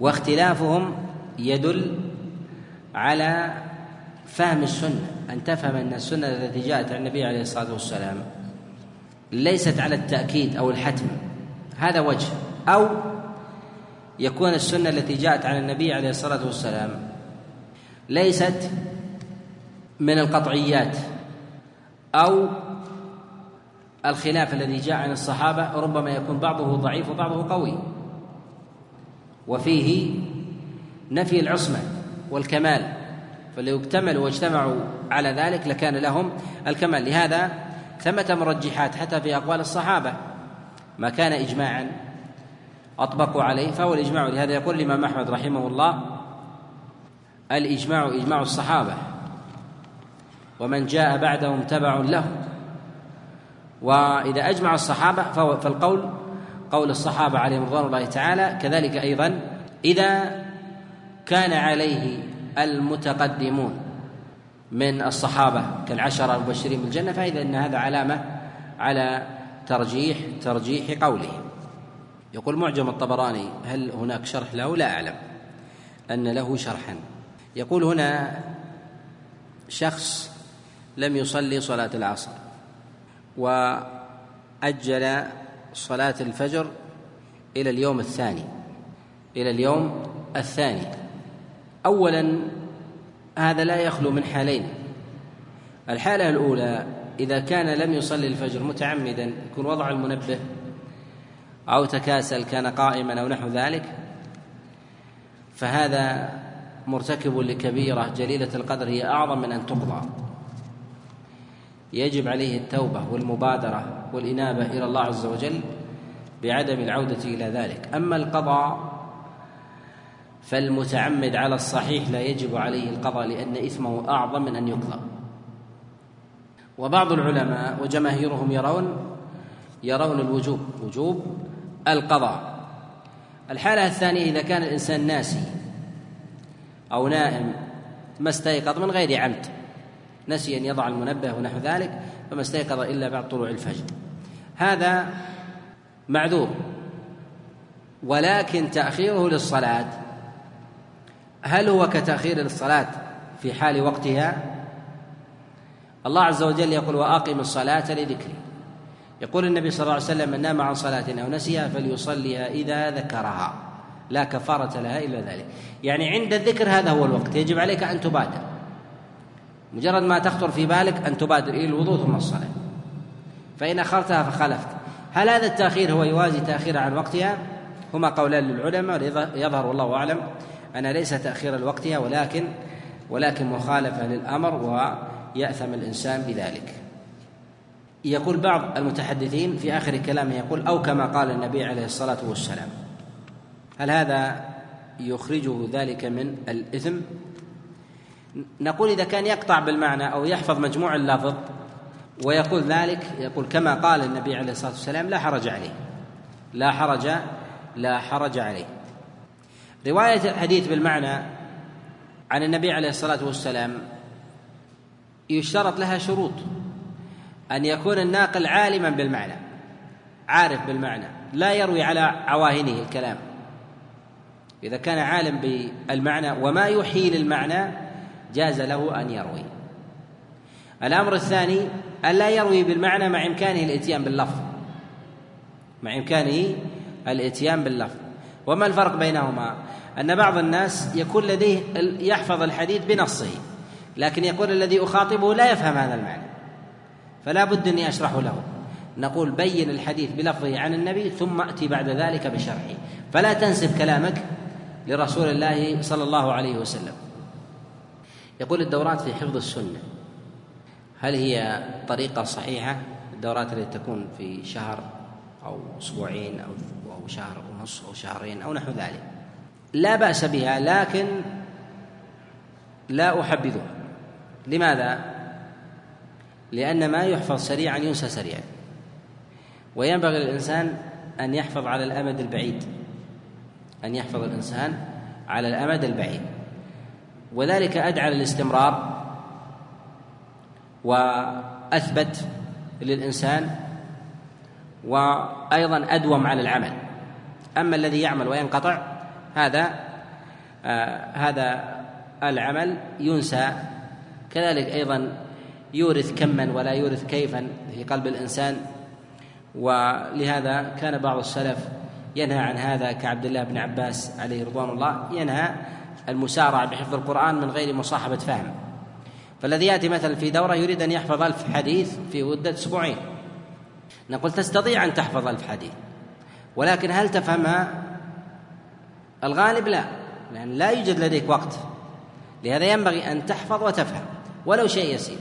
واختلافهم يدل على فهم السنة أن تفهم أن السنة التي جاءت عن النبي عليه الصلاة والسلام ليست على التأكيد أو الحتم هذا وجه. أو يكون السنة التي جاءت عن النبي عليه الصلاة والسلام ليست من القطعيات أو الخلاف الذي جاء عن الصحابة ربما يكون بعضه ضعيف وبعضه قوي. وفيه نفي العصمة والكمال فلو اكتملوا واجتمعوا على ذلك لكان لهم الكمال. لهذا ثمة مرجحات حتى في أقوال الصحابة. ما كان إجماعا أطبقوا عليه فهو الإجماع. لهذا يقول الإمام أحمد رحمه الله الإجماع إجماع الصحابة ومن جاء بعدهم تبع له. وإذا أجمع الصحابة فالقول قول الصحابة عليهم رضوان الله تعالى كذلك أيضا إذا كان عليه المتقدمون من الصحابة كالعشرة المبشرين بالجنة فإذا أن هذا علامة على ترجيح ترجيح قولهم يقول معجم الطبراني هل هناك شرح له؟ لا أعلم. أن له شرحا. يقول هنا شخص لم يصلي صلاة العصر وأجل صلاة الفجر إلى اليوم الثاني. إلى اليوم الثاني. أولا هذا لا يخلو من حالين. الحالة الأولى إذا كان لم يصلي الفجر متعمدا يكون وضع المنبه أو تكاسل كان قائما أو نحو ذلك فهذا مرتكب لكبيرة جليلة القدر هي أعظم من أن تقضى. يجب عليه التوبة والمبادرة والإنابة إلى الله عز وجل بعدم العودة إلى ذلك. أما القضاء فالمتعمد على الصحيح لا يجب عليه القضاء لأن إثمه أعظم من أن يقضى. وبعض العلماء وجماهيرهم يرون يرون الوجوب وجوب القضاء. الحالة الثانية إذا كان الإنسان ناسي أو نائم ما استيقظ من غير عمد. نسي أن يضع المنبه ونحو ذلك فما استيقظ إلا بعد طلوع الفجر. هذا معذور. ولكن تأخيره للصلاة. هل هو كتأخير الصلاة في حال وقتها؟ الله عز وجل يقول وأقم الصلاة لذكري. يقول النبي صلى الله عليه وسلم من نام عن صلاة أو نسيها فليصليها إذا ذكرها. لا كفارة لها إلا ذلك. يعني عند الذكر هذا هو الوقت. يجب عليك أن تبادر. مجرد ما تخطر في بالك أن تبادر إلى الوضوء ثم الصلاة. فإن أخرتها فخلفت. هل هذا التأخير هو يوازي تأخير عن وقتها؟ هما قولان للعلماء يظهر والله أعلم أن ليس تأخير لوقتها ولكن ولكن مخالفة للأمر ويأثم الإنسان بذلك. يقول بعض المتحدثين في آخر كلامه يقول أو كما قال النبي عليه الصلاة والسلام. هل هذا يخرجه ذلك من الإثم؟ نقول إذا كان يقطع بالمعنى أو يحفظ مجموع اللفظ ويقول ذلك يقول كما قال النبي عليه الصلاة والسلام لا حرج عليه. لا حرج لا حرج عليه. رواية الحديث بالمعنى عن النبي عليه الصلاة والسلام يشترط لها شروط. أن يكون الناقل عالما بالمعنى عارف بالمعنى لا يروي على عواهنه الكلام. إذا كان عالم بالمعنى وما يحيل المعنى جاز له أن يروي. الأمر الثاني أن لا يروي بالمعنى مع إمكانه الإتيان باللفظ. مع إمكانه الإتيان باللفظ. وما الفرق بينهما؟ أن بعض الناس يكون لديه يحفظ الحديث بنصه لكن يقول الذي أخاطبه لا يفهم هذا المعنى. فلا بد أني أشرحه له. نقول بين الحديث بلفظه عن النبي ثم أتي بعد ذلك بشرحه. فلا تنسب كلامك لرسول الله صلى الله عليه وسلم. يقول الدورات في حفظ السنة. هل هي طريقة صحيحة؟ الدورات التي تكون في شهر أو أسبوعين أو أو شهر ونصف أو شهرين أو نحو ذلك. لا بأس بها لكن لا أحبذها. لماذا؟ لأن ما يحفظ سريعا ينسى سريعا. وينبغي للإنسان أن يحفظ على الأمد البعيد. أن يحفظ الإنسان على الأمد البعيد. وذلك أدعى للاستمرار وأثبت للإنسان وأيضا أدوم على العمل. أما الذي يعمل وينقطع هذا آه هذا العمل ينسى. كذلك أيضا يورث كما ولا يورث كيفا في قلب الإنسان. ولهذا كان بعض السلف ينهى عن هذا كعبد الله بن عباس عليه رضوان الله. ينهى المسارعة بحفظ القرآن من غير مصاحبة فهم. فالذي يأتي مثلا في دورة يريد أن يحفظ ألف حديث في مدة أسبوعين. نقول تستطيع أن تحفظ ألف حديث ولكن هل تفهمها الغالب لا لأن لا يوجد لديك وقت. لهذا ينبغي أن تحفظ وتفهم ولو شيء يسير.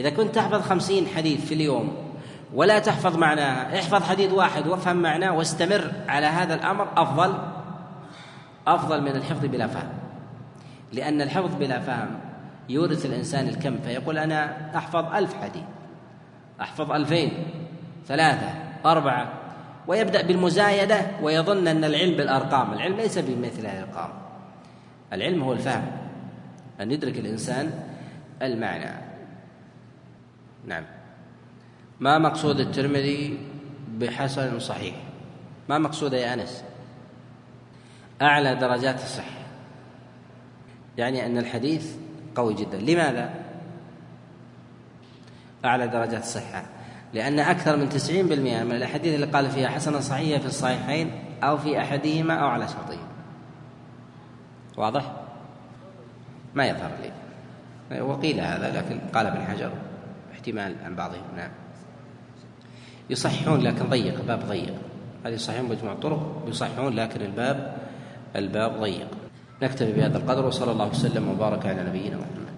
إذا كنت تحفظ خمسين حديث في اليوم ولا تحفظ معناها احفظ حديث واحد وافهم معناه واستمر على هذا الأمر أفضل أفضل من الحفظ بلا فهم. لأن الحفظ بلا فهم يورث الإنسان الكم فيقول أنا أحفظ ألف حديث أحفظ ألفين ثلاثة أربعة ويبدأ بالمزايدة ويظن أن العلم بالأرقام. العلم ليس بمثل الأرقام. العلم هو الفهم أن يدرك الإنسان المعنى. نعم. ما مقصود الترمذي بحسن صحيح؟ ما مقصود يا أنس؟ أعلى درجات الصحة. يعني أن الحديث قوي جدا. لماذا؟ أعلى درجات الصحة. لأن أكثر من تسعين بالمئة من الأحاديث اللي قال فيها حسنة صحيحة في الصحيحين أو في أحدهما أو على شرطين واضح؟ ما يظهر لي. وقيل هذا لكن قال ابن حجر. احتمال عن بعضهم. نعم. يصححون لكن ضيق الباب ضيق. هذه يصححون مجموع الطرق. يصححون لكن الباب الباب ضيق. نكتفي بهذا القدر وصلى الله وسلم وبارك على نبينا محمد.